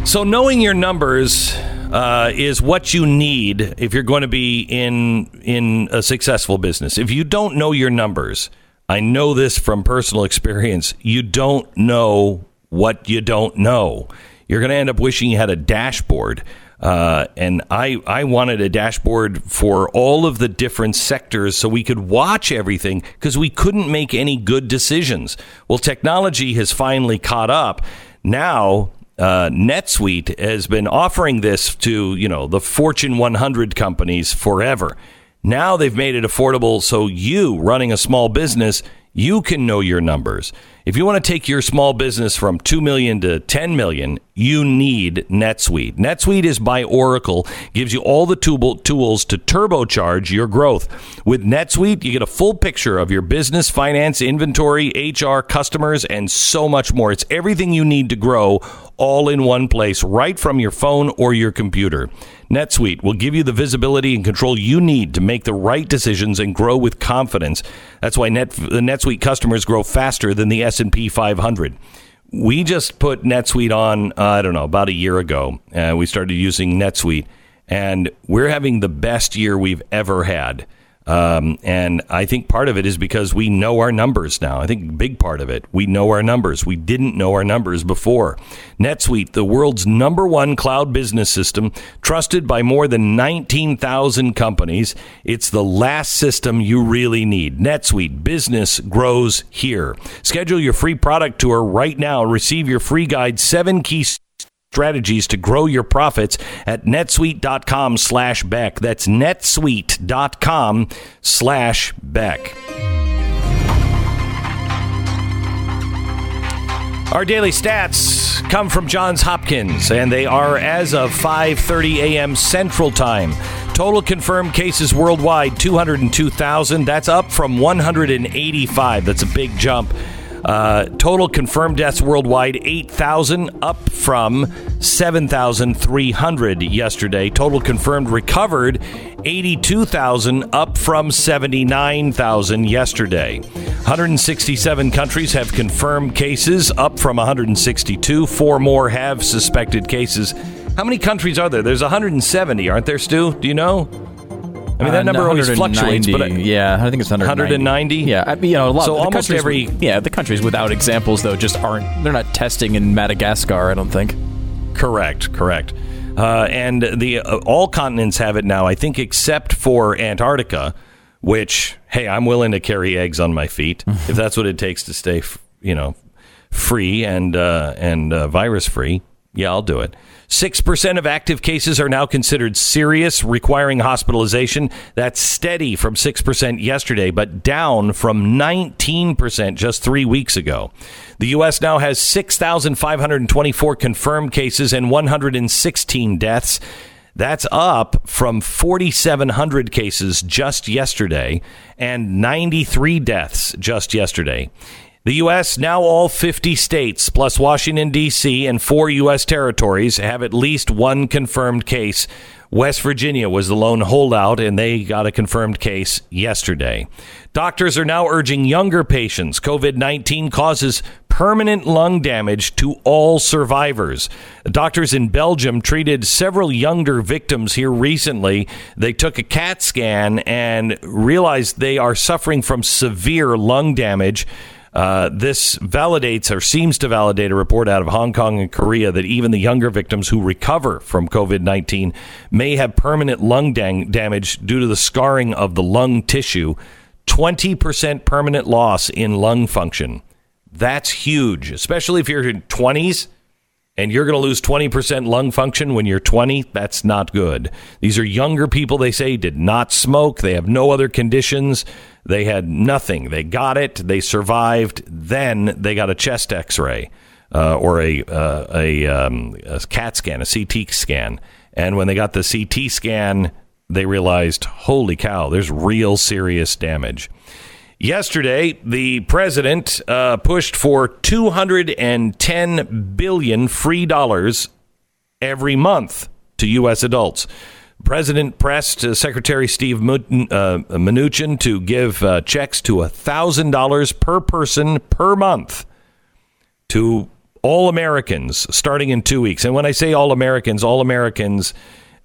So knowing your numbers uh, is what you need if you're going to be in in a successful business. If you don't know your numbers, I know this from personal experience. You don't know what you don't know. You're going to end up wishing you had a dashboard. Uh, and I, I wanted a dashboard for all of the different sectors so we could watch everything because we couldn't make any good decisions. Well, technology has finally caught up. Now uh, NetSuite has been offering this to you know the Fortune 100 companies forever. Now they've made it affordable, so you running a small business, You can know your numbers. If you want to take your small business from 2 million to 10 million, you need NetSuite. NetSuite is by Oracle, gives you all the tools to turbocharge your growth. With NetSuite, you get a full picture of your business, finance, inventory, HR, customers, and so much more. It's everything you need to grow all in one place, right from your phone or your computer. NetSuite will give you the visibility and control you need to make the right decisions and grow with confidence. That's why Net, the NetSuite customers grow faster than the S&P 500. We just put NetSuite on, uh, I don't know, about a year ago. Uh, we started using NetSuite, and we're having the best year we've ever had. Um, and I think part of it is because we know our numbers now. I think big part of it, we know our numbers. We didn't know our numbers before. NetSuite, the world's number one cloud business system, trusted by more than 19,000 companies. It's the last system you really need. NetSuite, business grows here. Schedule your free product tour right now. Receive your free guide, seven key strategies to grow your profits at netsuite.com slash beck. That's netsuite.com slash beck. Our daily stats come from johns hopkins and they are as of 5.30 a.m central time. Total confirmed cases worldwide 202000 that's up from 185 that's a big jump uh, total confirmed deaths worldwide 8,000, up from 7,300 yesterday. Total confirmed recovered 82,000, up from 79,000 yesterday. 167 countries have confirmed cases, up from 162. Four more have suspected cases. How many countries are there? There's 170, aren't there, Stu? Do you know? I mean, that Uh, number always 190, fluctuates, but I, yeah, I think it's 190. 190? Yeah, I you know, a lot. So the almost countries every- with- yeah, the countries without examples though just aren't. They're not testing in Madagascar. I don't think. Correct, correct. Uh, and the uh, all continents have it now, I think, except for Antarctica, which hey, I'm willing to carry eggs on my feet if that's what it takes to stay, f- you know, free and uh, and uh, virus free. Yeah, I'll do it. Six percent of active cases are now considered serious, requiring hospitalization. That's steady from six percent yesterday, but down from nineteen percent just three weeks ago. The U.S. now has six thousand five hundred twenty-four confirmed cases and one hundred and sixteen deaths. That's up from 4,700 cases just yesterday and 93 deaths just yesterday. The U.S., now all 50 states, plus Washington, D.C., and four U.S. territories have at least one confirmed case. West Virginia was the lone holdout, and they got a confirmed case yesterday. Doctors are now urging younger patients. COVID 19 causes permanent lung damage to all survivors. Doctors in Belgium treated several younger victims here recently. They took a CAT scan and realized they are suffering from severe lung damage. Uh, this validates or seems to validate a report out of Hong Kong and Korea that even the younger victims who recover from COVID 19 may have permanent lung dang- damage due to the scarring of the lung tissue. 20% permanent loss in lung function. That's huge, especially if you're in 20s and you're going to lose 20% lung function when you're 20. That's not good. These are younger people, they say, did not smoke. They have no other conditions. They had nothing. They got it. They survived. Then they got a chest x ray uh, or a, uh, a, um, a CAT scan, a CT scan. And when they got the CT scan, they realized, holy cow, there's real serious damage. Yesterday, the president uh, pushed for 210 billion free dollars every month to U.S. adults. President pressed uh, Secretary Steve Mnuchin, uh, Mnuchin to give uh, checks to $1,000 per person per month to all Americans starting in two weeks. And when I say all Americans, all Americans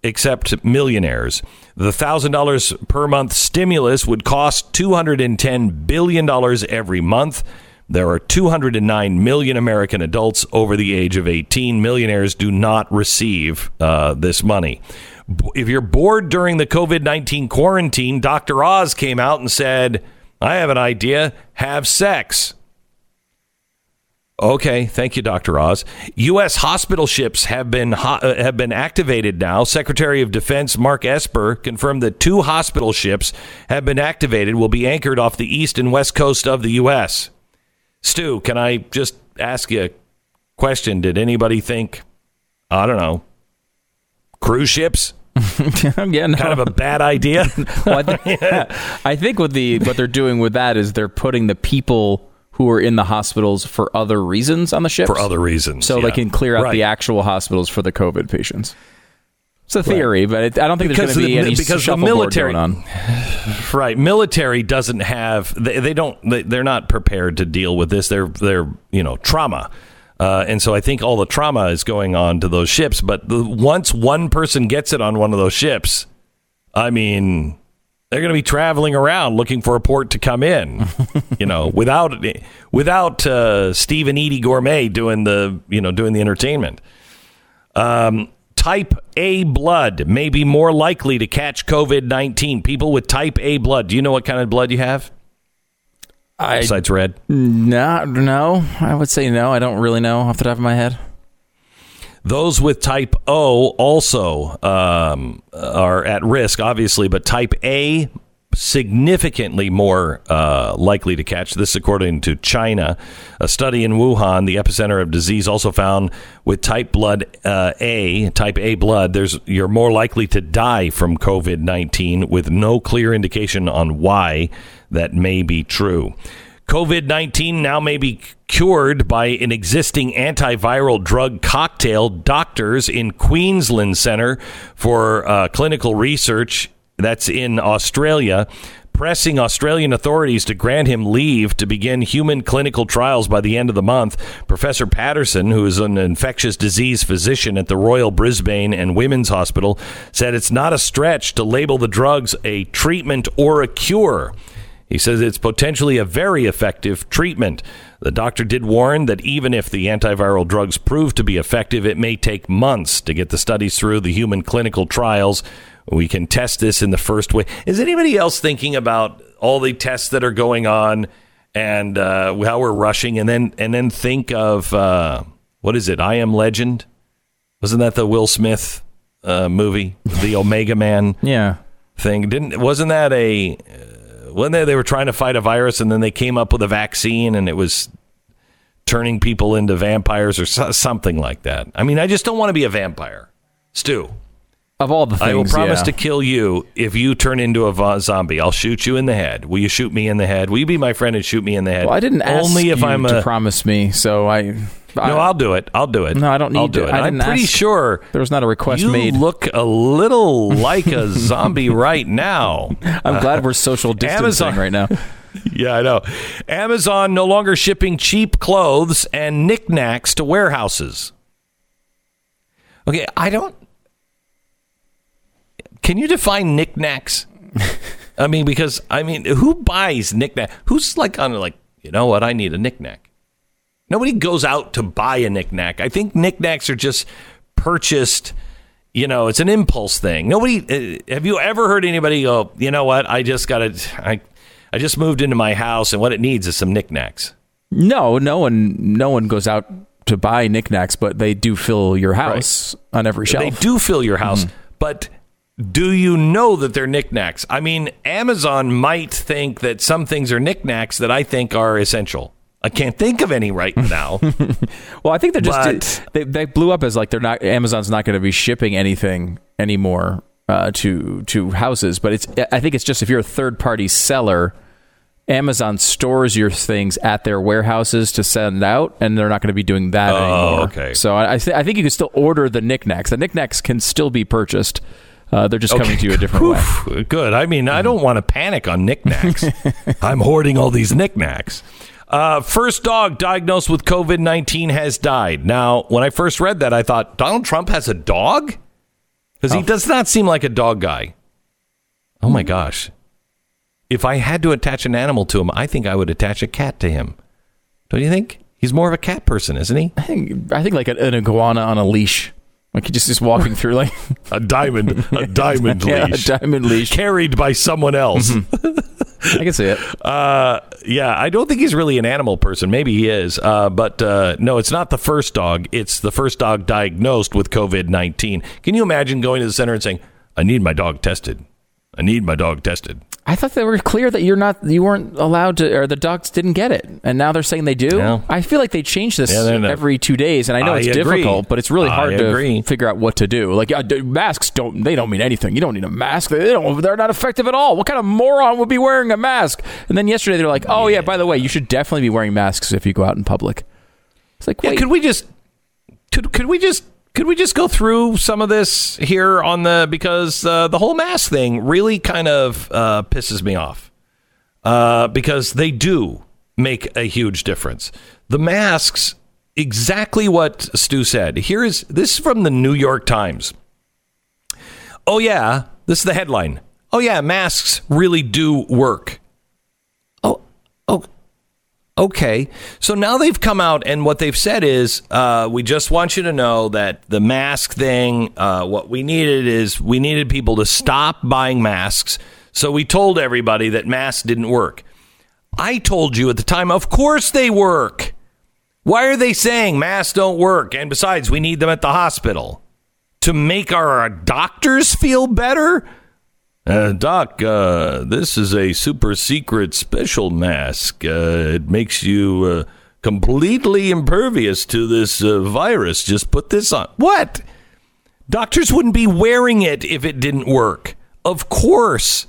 except millionaires. The $1,000 per month stimulus would cost $210 billion every month. There are 209 million American adults over the age of 18. Millionaires do not receive uh, this money. If you're bored during the COVID 19 quarantine, Dr. Oz came out and said, I have an idea have sex. Okay, thank you, Dr. Oz. U.S. hospital ships have been ho- uh, have been activated now. Secretary of Defense Mark Esper confirmed that two hospital ships have been activated. Will be anchored off the east and west coast of the U.S. Stu, can I just ask you a question? Did anybody think, I don't know, cruise ships? yeah, no. Kind of a bad idea. Well, I, think, I think what the what they're doing with that is they're putting the people who are in the hospitals for other reasons on the ships. For other reasons, so yeah. they can clear out Right. the actual hospitals for the COVID patients. It's a theory, but it, I don't think Because there's going to be the- any because the military- going on. Right, military doesn't have they, they don't they, they're not prepared to deal with this. They're they're you know trauma, uh, and so I think all the trauma is going on to those ships. But the, once one person gets it on one of those ships, I mean, they're going to be traveling around looking for a port to come in. you know, without without uh, Steve and Eydie Gormé doing the you know doing the entertainment. Um, type A blood may be more likely to catch COVID 19. People with type A blood. Do you know what kind of blood you have? I, Besides red? no, no, I would say no. I don't really know off the top of my head. Those with type O also um, are at risk, obviously, but type A significantly more uh, likely to catch this, according to China. A study in Wuhan, the epicenter of disease, also found with type blood uh, A, type A blood, there's you're more likely to die from COVID nineteen, with no clear indication on why that may be true. COVID 19 now may be cured by an existing antiviral drug cocktail. Doctors in Queensland Center for uh, Clinical Research, that's in Australia, pressing Australian authorities to grant him leave to begin human clinical trials by the end of the month. Professor Paterson, who is an infectious disease physician at the Royal Brisbane and Women's Hospital, said it's not a stretch to label the drugs a treatment or a cure. He says it's potentially a very effective treatment. The doctor did warn that even if the antiviral drugs prove to be effective, it may take months to get the studies through the human clinical trials. We can test this in the first way. Is anybody else thinking about all the tests that are going on and uh, how we're rushing, and then and then think of uh, what is it? I Am Legend. Wasn't that the Will Smith uh, movie, the Omega Man? Yeah. thing. Didn't wasn't that a when they they were trying to fight a virus and then they came up with a vaccine and it was turning people into vampires or so, something like that. I mean, I just don't want to be a vampire. Stu, Of all the things, I will promise yeah. to kill you if you turn into a zombie. I'll shoot you in the head. Will you shoot me in the head? Will you be my friend and shoot me in the head? Well, I didn't ask only if you I'm to promise me, so I. no, I'll do it. I'll do it. No, I don't I'll do to. it. I I'm pretty ask- sure there was not a request you made. look a little like a zombie right now. I'm glad we're social distancing Amazon- right now. Yeah, I know. Amazon no longer shipping cheap clothes and knickknacks to warehouses. Okay, I don't. Can you define knickknacks? I mean, because I mean, who buys knickknack? Who's like on like, you know what? I need a knickknack. Nobody goes out to buy a knickknack. I think knickknacks are just purchased. You know, it's an impulse thing. Nobody. Uh, have you ever heard anybody go? You know what? I just got to. I, I just moved into my house, and what it needs is some knickknacks. No, no one, no one goes out to buy knickknacks, but they do fill your house on every shelf. They do fill your house, but do you know that they're knickknacks? I mean, Amazon might think that some things are knickknacks that I think are essential. I can't think of any right now. Well, I think they're just But- they, they blew up as like they're not Amazon's not going to be shipping anything anymore uh, to to houses, but it's I think it's just if you're a third party seller, Amazon stores your things at their warehouses to send out, and they're not going to be doing that Oh, anymore. okay. So I I, th- I think you can still order the knickknacks. The knickknacks can still be purchased. Uh, they're just coming to you a different way. Good. I mean, I don't want to panic on knickknacks. I'm hoarding all these knickknacks. Uh, first dog diagnosed with COVID 19 has died. Now, when I first read that, I thought, Donald Trump has a dog? Because he does not seem like a dog guy. Oh my gosh. If I had to attach an animal to him, I think I would attach a cat to him. Don't you think? He's more of a cat person, isn't he? I think I think like an, an iguana on a leash, like he just is walking through like A diamond, a diamond yeah, leash. a diamond leash. carried by someone else. I can see it. Uh, yeah, I don't think he's really an animal person. Maybe he is. Uh, but uh, no, it's not the first dog. It's the first dog diagnosed with COVID 19. Can you imagine going to the center and saying, I need my dog tested? I need my dog tested. I thought they were clear that you're not, you weren't allowed to, or the dogs didn't get it, and now they're saying they do. Yeah. I feel like they change this Yeah, not- every two days, and I know I it's agree. difficult, but it's really I hard agree. to figure out what to do. Like uh, masks don't, they don't mean anything. You don't need a mask. They don't. They're not effective at all. What kind of moron would be wearing a mask? And then yesterday they're like, oh yeah, by the way, you should definitely be wearing masks if you go out in public. It's like, Yeah, wait, could we just could could we just could we just go through some of this here on the because uh, the whole mask thing really kind of uh, pisses me off uh, because they do make a huge difference. The masks, exactly what Stu said. Here is this is from the New York Times. Oh yeah, this is the headline. Oh yeah, masks really do work. Okay. So now they've come out, and what they've said is, uh, we just want you to know that the mask thing, uh, what we needed is we needed people to stop buying masks. So we told everybody that masks didn't work. I told you at the time, of course they work. Why are they saying masks don't work? And besides, we need them at the hospital to make our doctors feel better? Uh, Doc, uh, this is a super secret special mask. Uh, it makes you uh, completely impervious to this uh, virus. Just put this on. What? Doctors wouldn't be wearing it if it didn't work. Of course.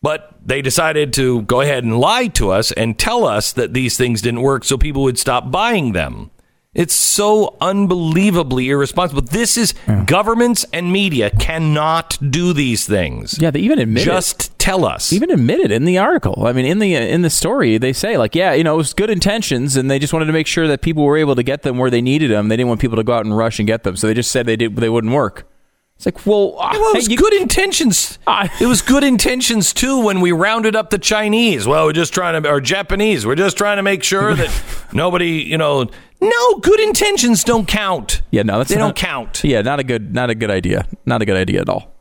But they decided to go ahead and lie to us and tell us that these things didn't work so people would stop buying them. It's so unbelievably irresponsible. This is governments and media cannot do these things. yeah, they even admit it. Just tell us. even admitted in the article. I mean, in the in the story, they say like, yeah, you know, it was good intentions, and they just wanted to make sure that people were able to get them where they needed them. They didn't want people to go out and rush and get them, so they just said they did they wouldn't work. It's like, well, uh, Well, it was you- good intentions. I- it was good intentions too when we rounded up the Chinese. Well, we're just trying to, or Japanese. We're just trying to make sure that nobody, you know, no good intentions don't count. yeah, no, that's they not, don't count. Yeah, not a good, not a good idea. Not a good idea at all.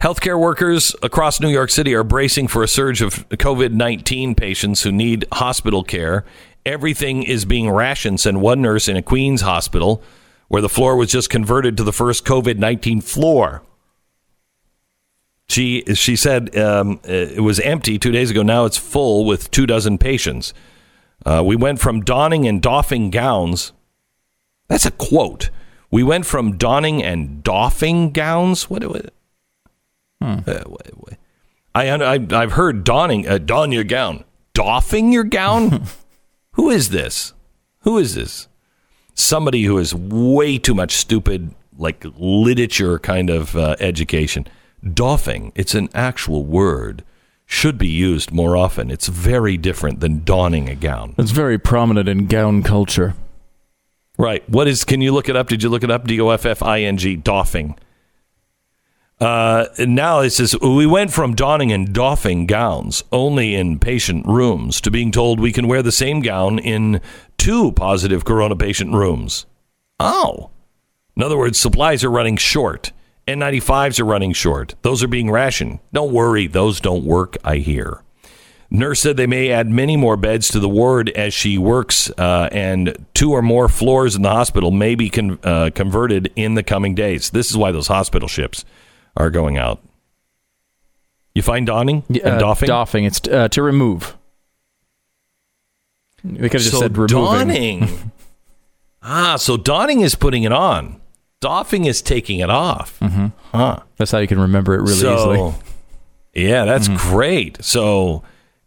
Healthcare workers across New York City are bracing for a surge of COVID 19 patients who need hospital care. Everything is being rationed, said one nurse in a Queens hospital where the floor was just converted to the first COVID 19 floor. She, she said um, it was empty two days ago. Now it's full with two dozen patients. Uh, we went from donning and doffing gowns. That's a quote. We went from donning and doffing gowns. What? what uh, wait, wait. I, I I've heard donning uh, don your gown, doffing your gown. who is this? Who is this? Somebody who has way too much stupid like literature kind of uh, education. Doffing. It's an actual word. Should be used more often. It's very different than donning a gown. It's very prominent in gown culture. Right. What is? Can you look it up? Did you look it up? D o f f i n g. Doffing. Uh, now it says we went from donning and doffing gowns only in patient rooms to being told we can wear the same gown in two positive corona patient rooms. Oh, in other words, supplies are running short. N95s are running short. Those are being rationed. Don't worry, those don't work. I hear. Nurse said they may add many more beds to the ward as she works, uh, and two or more floors in the hospital may be con- uh, converted in the coming days. This is why those hospital ships are going out. You find donning and Uh, doffing? Doffing. It's uh, to remove. They could have just so said removing. donning. ah, so donning is putting it on. Doffing is taking it off. Mm-hmm. Huh. That's how you can remember it really so, easily. Yeah, that's Mm-hmm. great. So,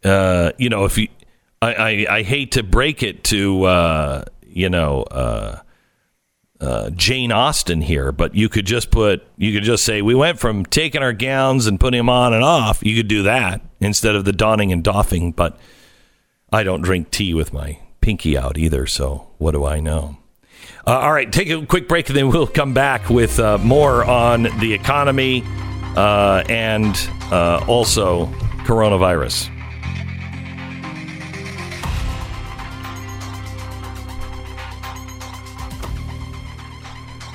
uh, you know, if you, I, I, I hate to break it to, uh, you know, uh, uh, Jane Austen here, but you could just put, you could just say, we went from taking our gowns and putting them on and off. You could do that instead of the donning and doffing. But I don't drink tea with my pinky out either. So what do I know? Uh, all right, take a quick break, and then we'll come back with uh, more on the economy uh, and uh, also coronavirus.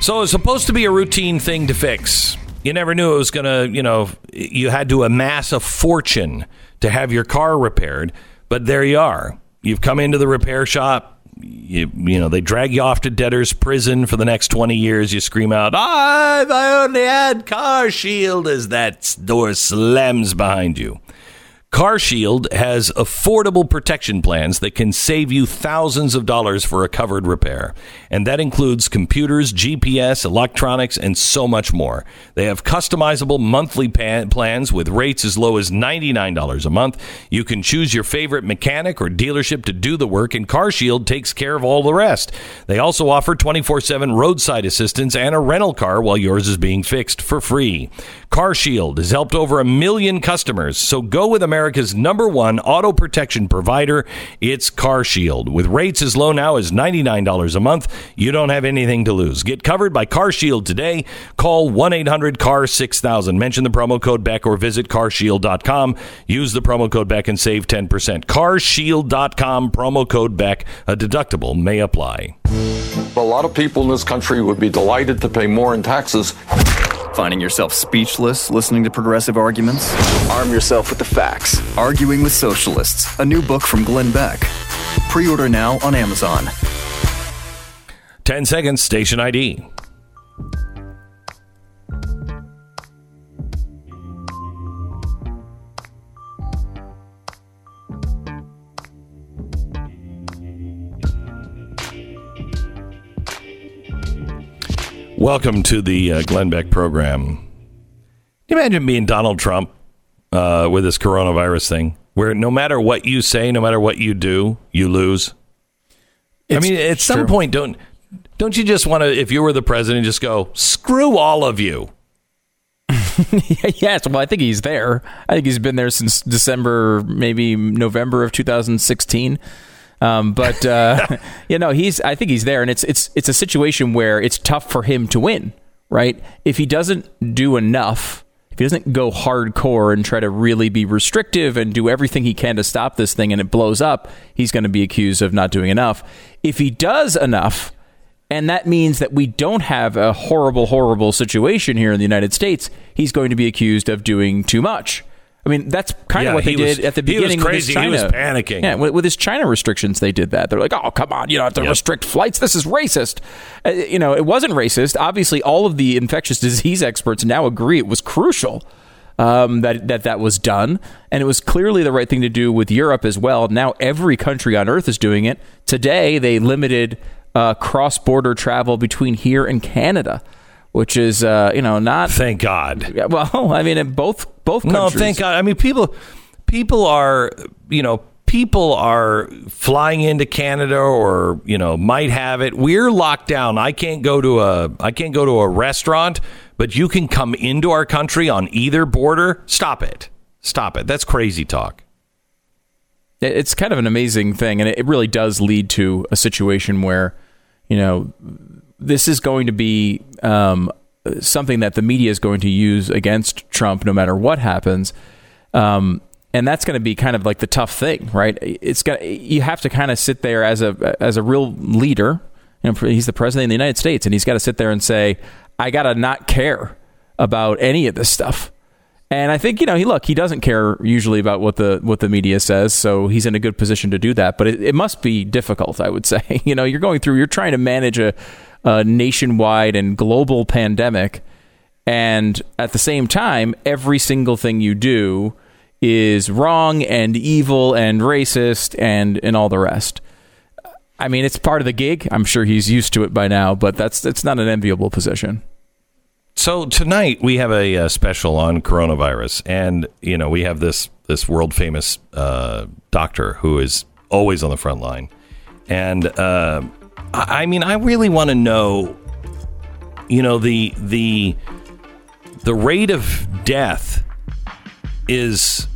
So it's supposed to be a routine thing to fix. You never knew it was going to, you know, you had to amass a fortune to have your car repaired, but there you are. You've come into the repair shop. You, you know, they drag you off to debtor's prison for the next 20 years. You scream out, ah, I only had CarShield as that door slams behind you. CarShield has affordable protection plans that can save you thousands of dollars for a covered repair. And that includes computers, GPS, electronics, and so much more. They have customizable monthly plans with rates as low as $99 a month. You can choose your favorite mechanic or dealership to do the work, and CarShield takes care of all the rest. They also offer 24 7 roadside assistance and a rental car while yours is being fixed for free. CarShield has helped over a million customers, so go with America's number one auto protection provider. It's CarShield. With rates as low now as $99 a month, you don't have anything to lose. Get covered by CarShield today. Call 1 800 CAR 6000. Mention the promo code Beck or visit carshield.com. Use the promo code Beck and save 10%. Carshield.com, promo code Beck. A deductible may apply. A lot of people in this country would be delighted to pay more in taxes. Finding yourself speechless listening to progressive arguments? Arm yourself with the facts. Arguing with Socialists, a new book from Glenn Beck. Pre order now on Amazon. 10 seconds, station ID. Welcome to the uh, Glenn Beck program. Can you imagine being Donald Trump uh, with this coronavirus thing, where no matter what you say, no matter what you do, you lose? I mean, at some point, don't don't you just want to, if you were the president, just go screw all of you? yes, well, I think he's there. I think he's been there since December, maybe November of 2016. Um, but uh, you know, he's. I think he's there, and it's it's it's a situation where it's tough for him to win, right? If he doesn't do enough, if he doesn't go hardcore and try to really be restrictive and do everything he can to stop this thing, and it blows up, he's going to be accused of not doing enough. If he does enough, and that means that we don't have a horrible, horrible situation here in the United States, he's going to be accused of doing too much. I mean, that's kind Yeah, of what they he was- did at the he was beginning. with crazy. He was panicking. Yeah, with, with his China restrictions, they did that. They're like, "Oh, come on, you don't have to Yep. restrict flights. This is racist." Uh, you know, it wasn't racist. Obviously, all of the infectious disease experts now agree it was crucial um, that that that was done, and it was clearly the right thing to do with Europe as well. Now every country on Earth is doing it. Today, they limited uh, cross-border travel between here and Canada, which is uh, you know not. Thank God. Yeah, well, I mean, in both both No, countries. thank God. I mean, people, people are, you know, people are flying into Canada or you know might have it. We're locked down. I can't go to a, I can't go to a restaurant, but you can come into our country on either border. Stop it. Stop it. That's crazy talk. It's kind of an amazing thing and it really does lead to a situation where you know this is going to be um, something that the media is going to use against Trump no matter what happens. Um, and that's going to be kind of like the tough thing right? It's got you have to kind of sit there as a as a real leader. You know, he's the president of the United States and he's got to sit there and say I got to not care about any of this stuff and I think you know he look he doesn't care usually about what the what the media says, so he's in a good position to do that. But it, it must be difficult, I would say. You know, you're going through you're trying to manage a, a nationwide and global pandemic, and at the same time, every single thing you do is wrong and evil and racist and and all the rest. I mean, it's part of the gig. I'm sure he's used to it by now, but that's that's not an enviable position. So tonight we have a, uh special on coronavirus, and you know we have this this world famous uh, doctor who is always on the front line, and uh, I, I mean I really want to know, you know the the the rate of death is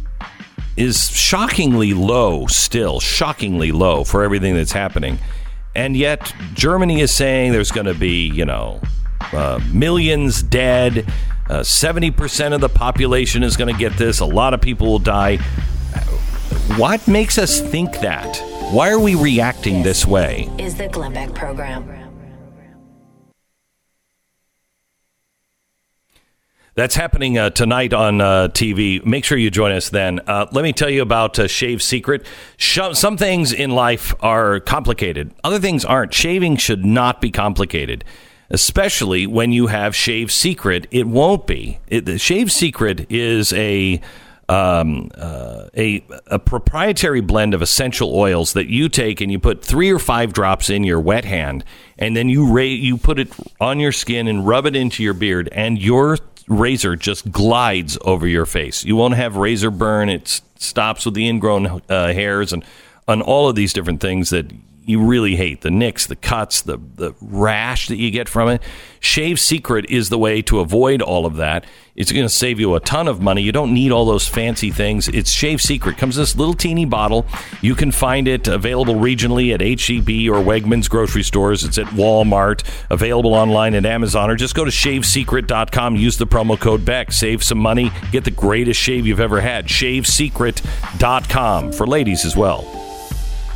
is shockingly low still shockingly low for everything that's happening. And yet germany is saying there's going to be you know uh, millions dead uh, 70% of the population is going to get this a lot of people will die what makes us think that why are we reacting this way Is the Glenn Beck program. That's happening uh, tonight on uh, TV. Make sure you join us then. Uh, let me tell you about uh, Shave Secret. Sh- some things in life are complicated, other things aren't. Shaving should not be complicated, especially when you have Shave Secret. It won't be. It, the Shave Secret is a um, uh, a, a proprietary blend of essential oils that you take and you put three or five drops in your wet hand, and then you ra- you put it on your skin and rub it into your beard, and your razor just glides over your face. You won't have razor burn. It stops with the ingrown uh, hairs and on all of these different things that you really hate the nicks, the cuts, the the rash that you get from it. Shave Secret is the way to avoid all of that. It's going to save you a ton of money. You don't need all those fancy things. It's Shave Secret. Comes in this little teeny bottle. You can find it available regionally at HEB or Wegmans grocery stores. It's at Walmart. Available online at Amazon or just go to shavesecret.com. Use the promo code BECK. Save some money. Get the greatest shave you've ever had. Shavesecret.com for ladies as well.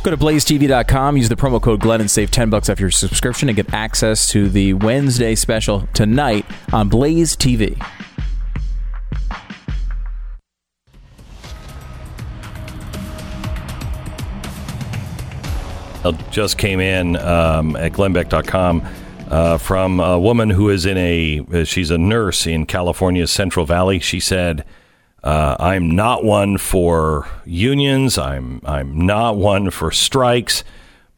Go to blazetv.com, use the promo code Glenn, and save 10 bucks off your subscription and get access to the Wednesday special tonight on Blaze TV. just came in um, at glennbeck.com uh, from a woman who is in a she's a nurse in California's Central Valley. She said, uh, "I'm not one for unions. I'm I'm not one for strikes."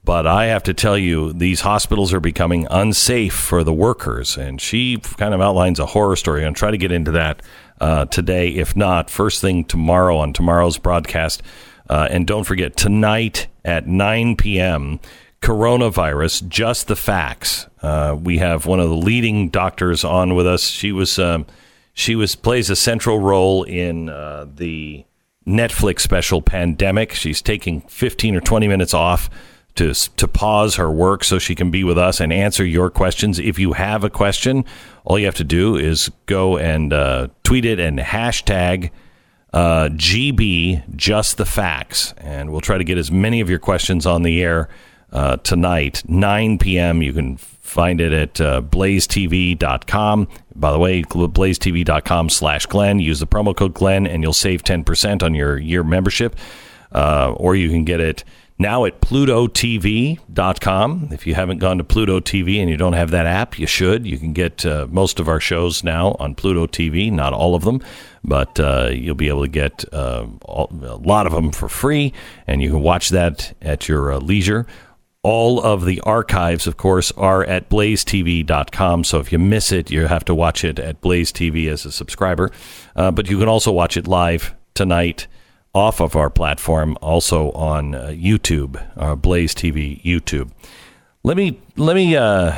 But I have to tell you, these hospitals are becoming unsafe for the workers. And she kind of outlines a horror story. I'm try to get into that uh, today. If not, first thing tomorrow on tomorrow's broadcast. Uh, and don't forget, tonight at 9 p.m., coronavirus, just the facts. Uh, we have one of the leading doctors on with us. She was um, she was plays a central role in uh, the Netflix special Pandemic. She's taking 15 or 20 minutes off to to pause her work so she can be with us and answer your questions. If you have a question, all you have to do is go and uh, tweet it and hashtag uh, GB just the facts, and we'll try to get as many of your questions on the air uh, tonight, 9 p.m. You can find it at uh, blazetv.com. By the way, blazetv.com slash Glenn. Use the promo code Glenn, and you'll save 10% on your year membership. Uh, or you can get it now at plutotv.com. If you haven't gone to Pluto TV and you don't have that app, you should. You can get uh, most of our shows now on Pluto TV, not all of them, but uh, you'll be able to get uh, all, a lot of them for free, and you can watch that at your uh, leisure. All of the archives, of course, are at blazetv.com. So if you miss it, you have to watch it at Blaze TV as a subscriber. Uh, but you can also watch it live tonight off of our platform, also on uh, YouTube, uh, Blaze TV YouTube. Let me let me uh,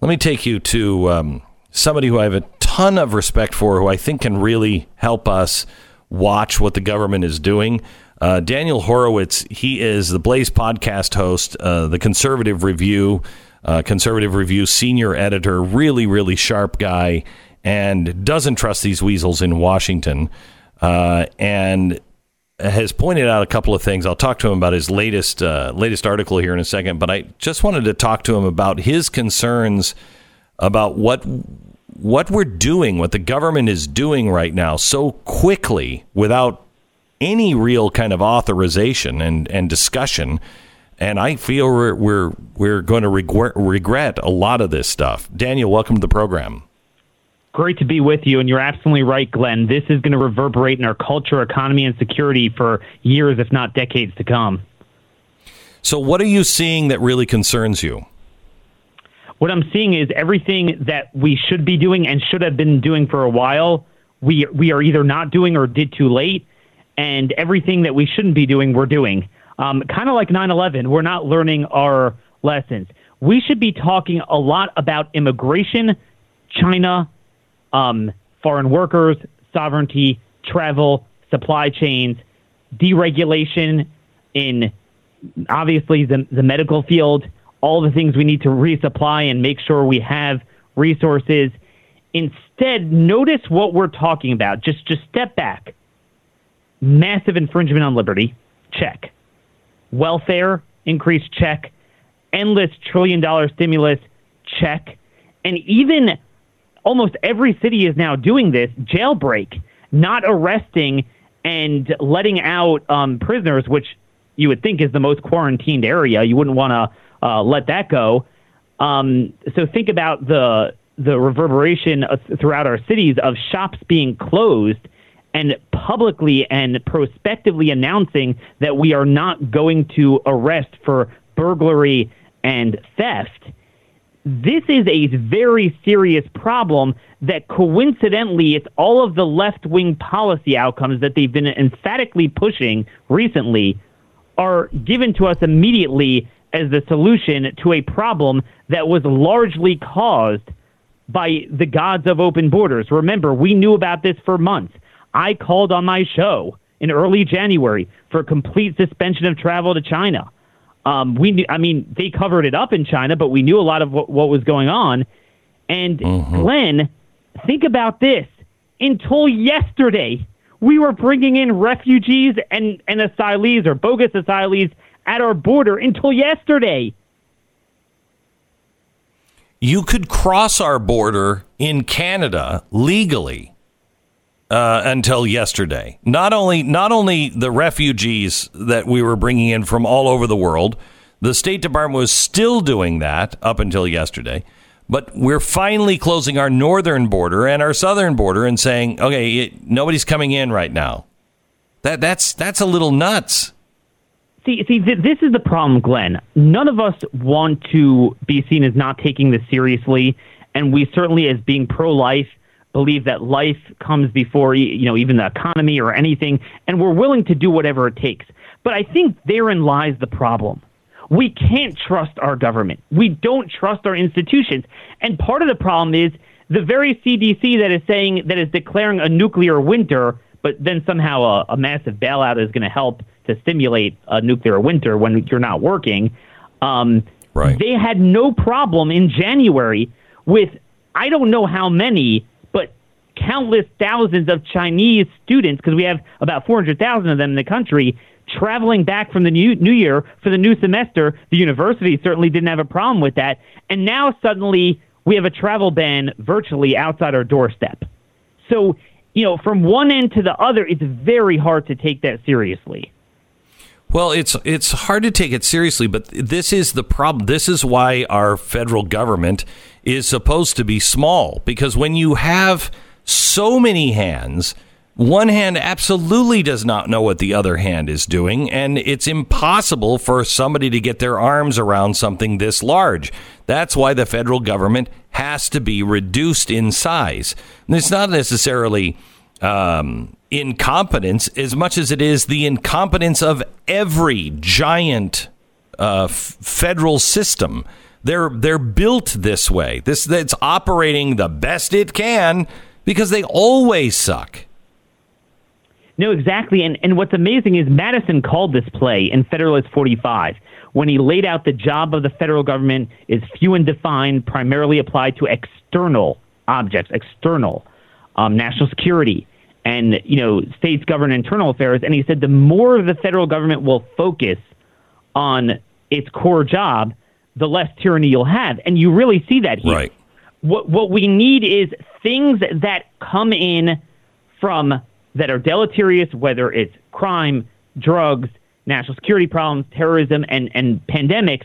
let me take you to um, somebody who I have a ton of respect for, who I think can really help us watch what the government is doing. Uh, Daniel Horowitz, he is the Blaze podcast host, uh, the Conservative Review, uh, Conservative Review senior editor, really, really sharp guy, and doesn't trust these weasels in Washington. Uh, and has pointed out a couple of things. I'll talk to him about his latest uh, latest article here in a second, but I just wanted to talk to him about his concerns about what what we're doing, what the government is doing right now so quickly without any real kind of authorization and, and discussion. And I feel we're we're, we're going to regret, regret a lot of this stuff. Daniel, welcome to the program. Great to be with you, and you're absolutely right, Glenn. This is going to reverberate in our culture, economy, and security for years, if not decades, to come. So, what are you seeing that really concerns you? What I'm seeing is everything that we should be doing and should have been doing for a while. We we are either not doing or did too late, and everything that we shouldn't be doing, we're doing. Um, kind of like 9/11, we're not learning our lessons. We should be talking a lot about immigration, China, um, foreign workers, sovereignty, travel, supply chains, deregulation in obviously the, the medical field, all the things we need to resupply and make sure we have resources. Instead, notice what we're talking about. Just just step back. Massive infringement on liberty, check. Welfare increase, check. Endless trillion dollar stimulus, check. And even almost every city is now doing this jailbreak, not arresting and letting out um, prisoners, which you would think is the most quarantined area. You wouldn't want to uh, let that go. Um, so think about the the reverberation throughout our cities of shops being closed and publicly and prospectively announcing that we are not going to arrest for burglary and theft. This is a very serious problem that coincidentally it's all of the left wing policy outcomes that they've been emphatically pushing recently are given to us immediately as the solution to a problem that was largely caused by the gods of open borders. Remember, we knew about this for months. I called on my show in early January for a complete suspension of travel to China. Um, we, knew, I mean, they covered it up in China, but we knew a lot of what, what was going on. And Mm-hmm. Glenn, think about this. Until yesterday, we were bringing in refugees and, and asylees or bogus asylees at our border until yesterday. You could cross our border in Canada legally uh, until yesterday. Not only not only the refugees that we were bringing in from all over the world, the State Department was still doing that up until yesterday. But we're finally closing our northern border and our southern border and saying, okay, it, nobody's coming in right now. That that's that's a little nuts. See, see, th- this is the problem, Glenn. None of us want to be seen as not taking this seriously, and we certainly, as being pro-life, believe that life comes before you know even the economy or anything, and we're willing to do whatever it takes. But I think therein lies the problem. We can't trust our government. We don't trust our institutions, and part of the problem is the very CDC that is saying that is declaring a nuclear winter, but then somehow a, a massive bailout is going to help to stimulate a nuclear winter when you're not working. Um, right. They had no problem in January with I don't know how many, countless thousands of Chinese students, because we have about 400,000 of them in the country, traveling back from the new, new year for the new semester. The university certainly didn't have a problem with that. And now suddenly we have a travel ban virtually outside our doorstep. So, you know, from one end to the other, it's very hard to take that seriously. Well, it's it's hard to take it seriously, but this is the problem. This is why our federal government is supposed to be small because when you have so many hands, one hand absolutely does not know what the other hand is doing, and it's impossible for somebody to get their arms around something this large. That's why the federal government has to be reduced in size. And it's not necessarily um, incompetence as much as it is the incompetence of every giant uh, f- federal system. They're they're built this way. This that's operating the best it can because they always suck. No, exactly. And and what's amazing is Madison called this play in Federalist 45 when he laid out the job of the federal government is few and defined, primarily applied to external objects, external um, national security, and you know states govern internal affairs. And he said the more the federal government will focus on its core job, the less tyranny you'll have. And you really see that here. Right. What what we need is things that come in from that are deleterious, whether it's crime, drugs, national security problems, terrorism, and, and pandemics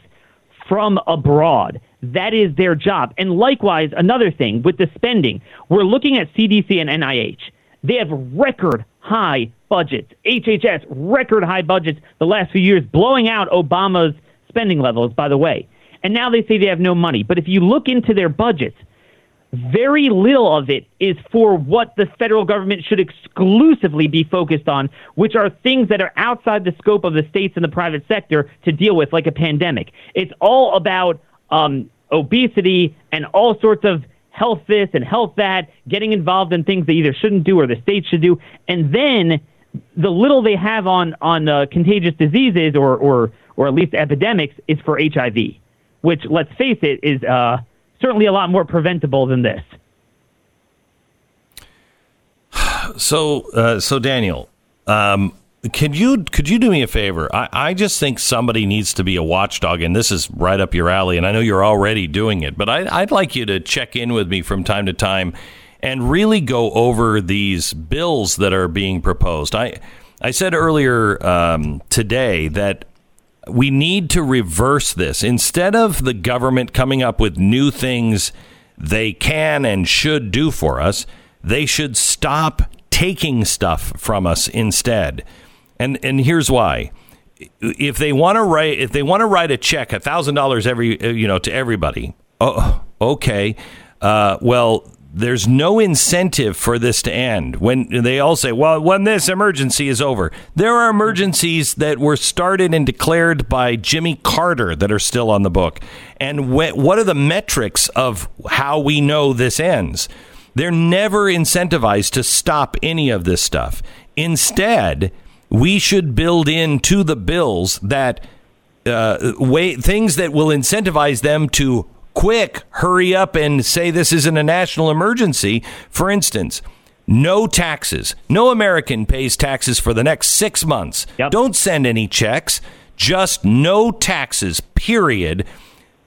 from abroad. That is their job. And likewise, another thing with the spending, we're looking at CDC and NIH. They have record high budgets. HHS, record high budgets the last few years, blowing out Obama's spending levels, by the way. And now they say they have no money. But if you look into their budgets, very little of it is for what the federal government should exclusively be focused on, which are things that are outside the scope of the states and the private sector to deal with, like a pandemic. It's all about um, obesity and all sorts of health this and health that, getting involved in things they either shouldn't do or the state should do, and then the little they have on on uh, contagious diseases or or or at least epidemics is for HIV, which let's face it is. Uh, certainly a lot more preventable than this. So, uh, so Daniel, um, can you could you do me a favor? I, I just think somebody needs to be a watchdog, and this is right up your alley. And I know you're already doing it, but I, I'd like you to check in with me from time to time and really go over these bills that are being proposed. I I said earlier um, today that we need to reverse this instead of the government coming up with new things they can and should do for us. They should stop taking stuff from us instead. And and here's why. If they want to write if they want to write a check $1000 every uh, you know to everybody. Oh, okay. Uh, well, there's no incentive for this to end. When they all say, well, when this emergency is over, there are emergencies that were started and declared by Jimmy Carter that are still on the book. And what are the metrics of how we know this ends? They're never incentivized to stop any of this stuff. Instead, we should build into the bills that uh, way, things that will incentivize them to quick, hurry up and say this isn't a national emergency. For instance, no taxes. No American pays taxes for the next six months. Don't send any checks. Just no taxes, period,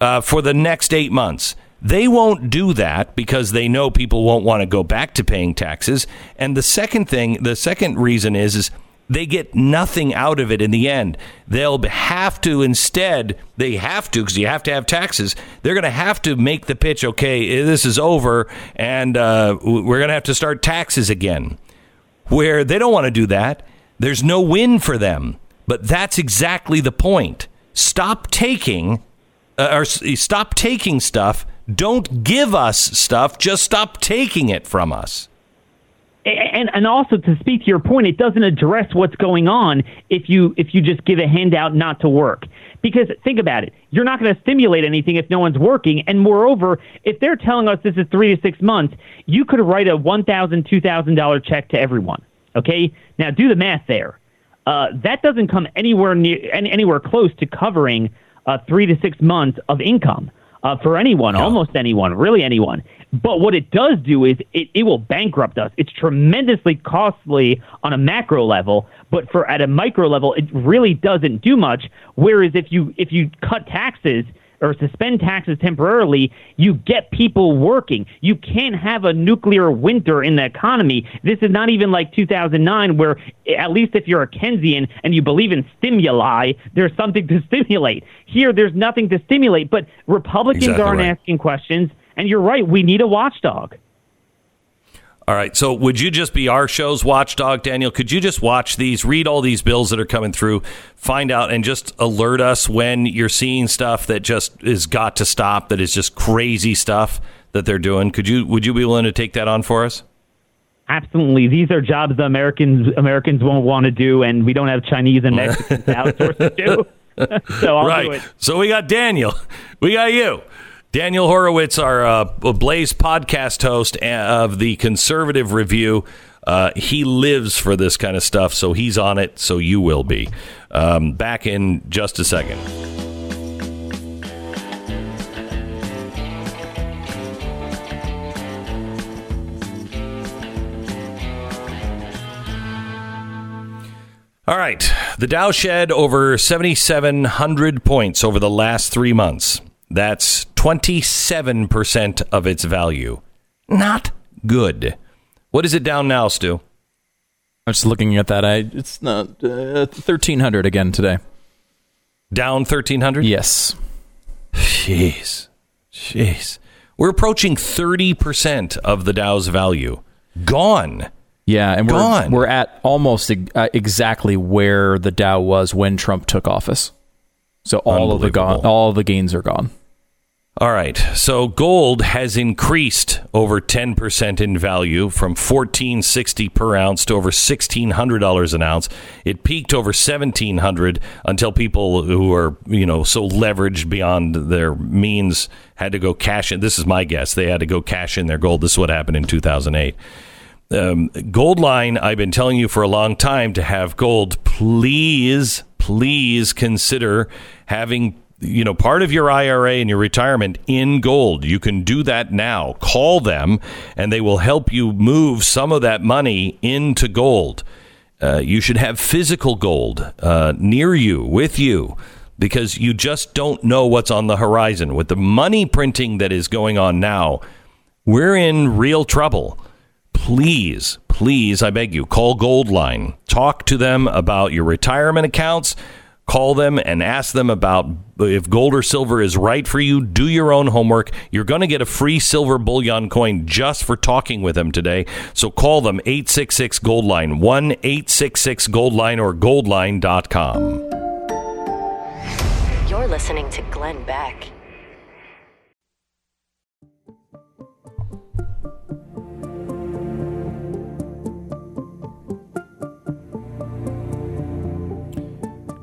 uh, for the next eight months. They won't do that because they know people won't want to go back to paying taxes. And the second thing, the second reason is, is they get nothing out of it in the end. They'll have to instead, they have to, because you have to have taxes, they're going to have to make the pitch okay, this is over, and uh, we're going to have to start taxes again. Where they don't want to do that. There's no win for them. But that's exactly the point. Stop taking, uh, or stop taking stuff. Don't give us stuff. Just stop taking it from us and and also to speak to your point, it doesn't address what's going on if you if you just give a handout not to work. Because think about it, you're not going to stimulate anything if no one's working. And moreover, if they're telling us this is three to six months, you could write a one thousand, two thousand dollar check to everyone. Okay, now do the math there. Uh, that doesn't come anywhere near anywhere close to covering uh, three to six months of income uh, for anyone, no. almost anyone, really anyone. But what it does do is it, it will bankrupt us. It's tremendously costly on a macro level, but for at a micro level, it really doesn't do much. Whereas if you if you cut taxes or suspend taxes temporarily, you get people working. You can't have a nuclear winter in the economy. This is not even like 2009, where at least if you're a Keynesian and you believe in stimuli, there's something to stimulate. Here, there's nothing to stimulate, but Republicans exactly aren't right. asking questions. And you're right, we need a watchdog. All right. So, would you just be our show's watchdog, Daniel? Could you just watch these, read all these bills that are coming through, find out, and just alert us when you're seeing stuff that just is got to stop, that is just crazy stuff that they're doing? Could you? Would you be willing to take that on for us? Absolutely. These are jobs the Americans Americans won't want to do, and we don't have Chinese and Mexicans to outsource to do. so I'll right. do it. So we got Daniel. We got you. Daniel Horowitz, our uh, Blaze podcast host of the Conservative Review. Uh, he lives for this kind of stuff, so he's on it, so you will be. Um, back in just a second. All right. The Dow shed over 7,700 points over the last three months. That's 27% of its value. Not good. What is it down now, Stu? I'm just looking at that. I it's not uh, 1300 again today. Down 1300? Yes. Jeez. Jeez. We're approaching 30% of the Dow's value. Gone. Yeah, and Gone. we're we're at almost uh, exactly where the Dow was when Trump took office. So all of the gone, all of the gains are gone. All right. So gold has increased over 10% in value from 1460 per ounce to over $1600 an ounce. It peaked over 1700 until people who are, you know, so leveraged beyond their means had to go cash in. This is my guess. They had to go cash in their gold. This is what happened in 2008. Um, Goldline, I've been telling you for a long time to have gold. Please, please consider having you know part of your IRA and your retirement in gold. You can do that now. Call them and they will help you move some of that money into gold. uh, you should have physical gold uh, near you, with you, because you just don't know what's on the horizon. With the money printing that is going on now, we're in real trouble. Please, please, I beg you, call Goldline. Talk to them about your retirement accounts. Call them and ask them about if gold or silver is right for you. Do your own homework. You're going to get a free silver bullion coin just for talking with them today. So call them 866 Gold Goldline, 1 866 Goldline or goldline.com. You're listening to Glenn Beck.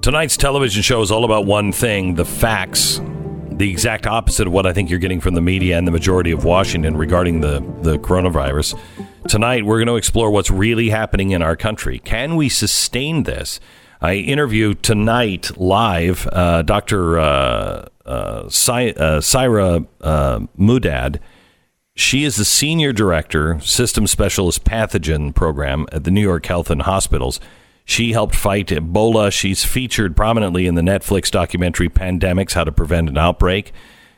Tonight's television show is all about one thing the facts. The exact opposite of what I think you're getting from the media and the majority of Washington regarding the, the coronavirus. Tonight, we're going to explore what's really happening in our country. Can we sustain this? I interview tonight live uh, Dr. Uh, uh, uh, Syra uh, Madad. She is the senior director, system specialist pathogen program at the New York Health and Hospitals. She helped fight Ebola. She's featured prominently in the Netflix documentary Pandemics How to Prevent an Outbreak.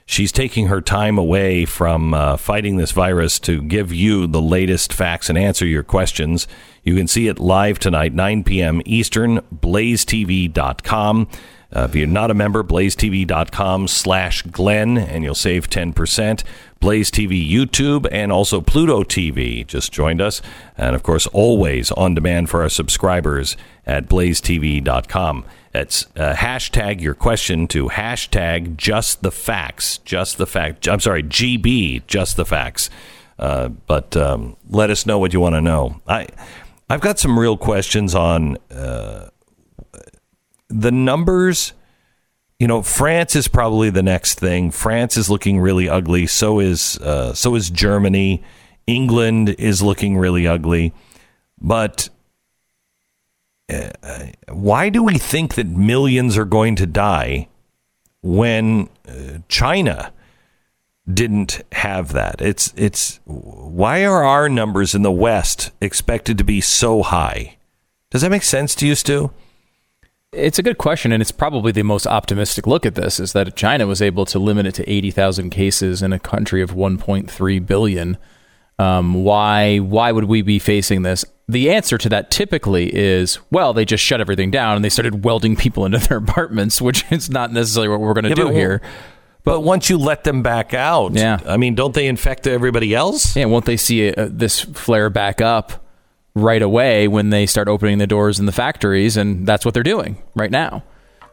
She's taking her time away from uh, fighting this virus to give you the latest facts and answer your questions. You can see it live tonight, 9 p.m. Eastern, blazetv.com. Uh, if you're not a member, blazetv.com slash Glenn, and you'll save 10%. Blaze TV YouTube and also Pluto TV just joined us. And of course, always on demand for our subscribers at blazetv.com. That's uh, hashtag your question to hashtag just the facts. Just the fact. I'm sorry, GB, just the facts. Uh, but um, let us know what you want to know. I, I've got some real questions on uh, the numbers you know, France is probably the next thing. France is looking really ugly. So is uh, so is Germany. England is looking really ugly. But uh, why do we think that millions are going to die when uh, China didn't have that? It's it's why are our numbers in the West expected to be so high? Does that make sense to you, Stu? It's a good question, and it's probably the most optimistic look at this is that China was able to limit it to 80,000 cases in a country of 1.3 billion. Um, why why would we be facing this? The answer to that typically is well, they just shut everything down and they started welding people into their apartments, which is not necessarily what we're going to yeah, do here. But once you let them back out, yeah. I mean, don't they infect everybody else? Yeah, won't they see a, this flare back up? Right away when they start opening the doors in the factories, and that's what they're doing right now.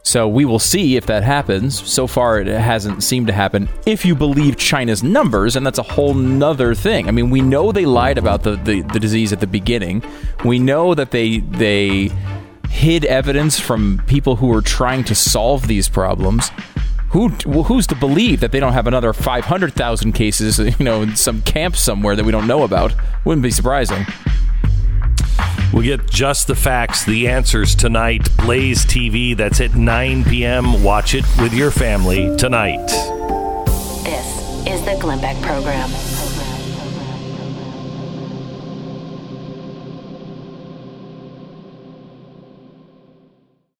So we will see if that happens. So far, it hasn't seemed to happen. If you believe China's numbers, and that's a whole nother thing. I mean, we know they lied about the, the, the disease at the beginning. We know that they they hid evidence from people who were trying to solve these problems. Who who's to believe that they don't have another five hundred thousand cases, you know, in some camp somewhere that we don't know about? Wouldn't be surprising. We'll get just the facts, the answers tonight. Blaze TV, that's at 9 p.m. Watch it with your family tonight. This is the Glenn Beck Program.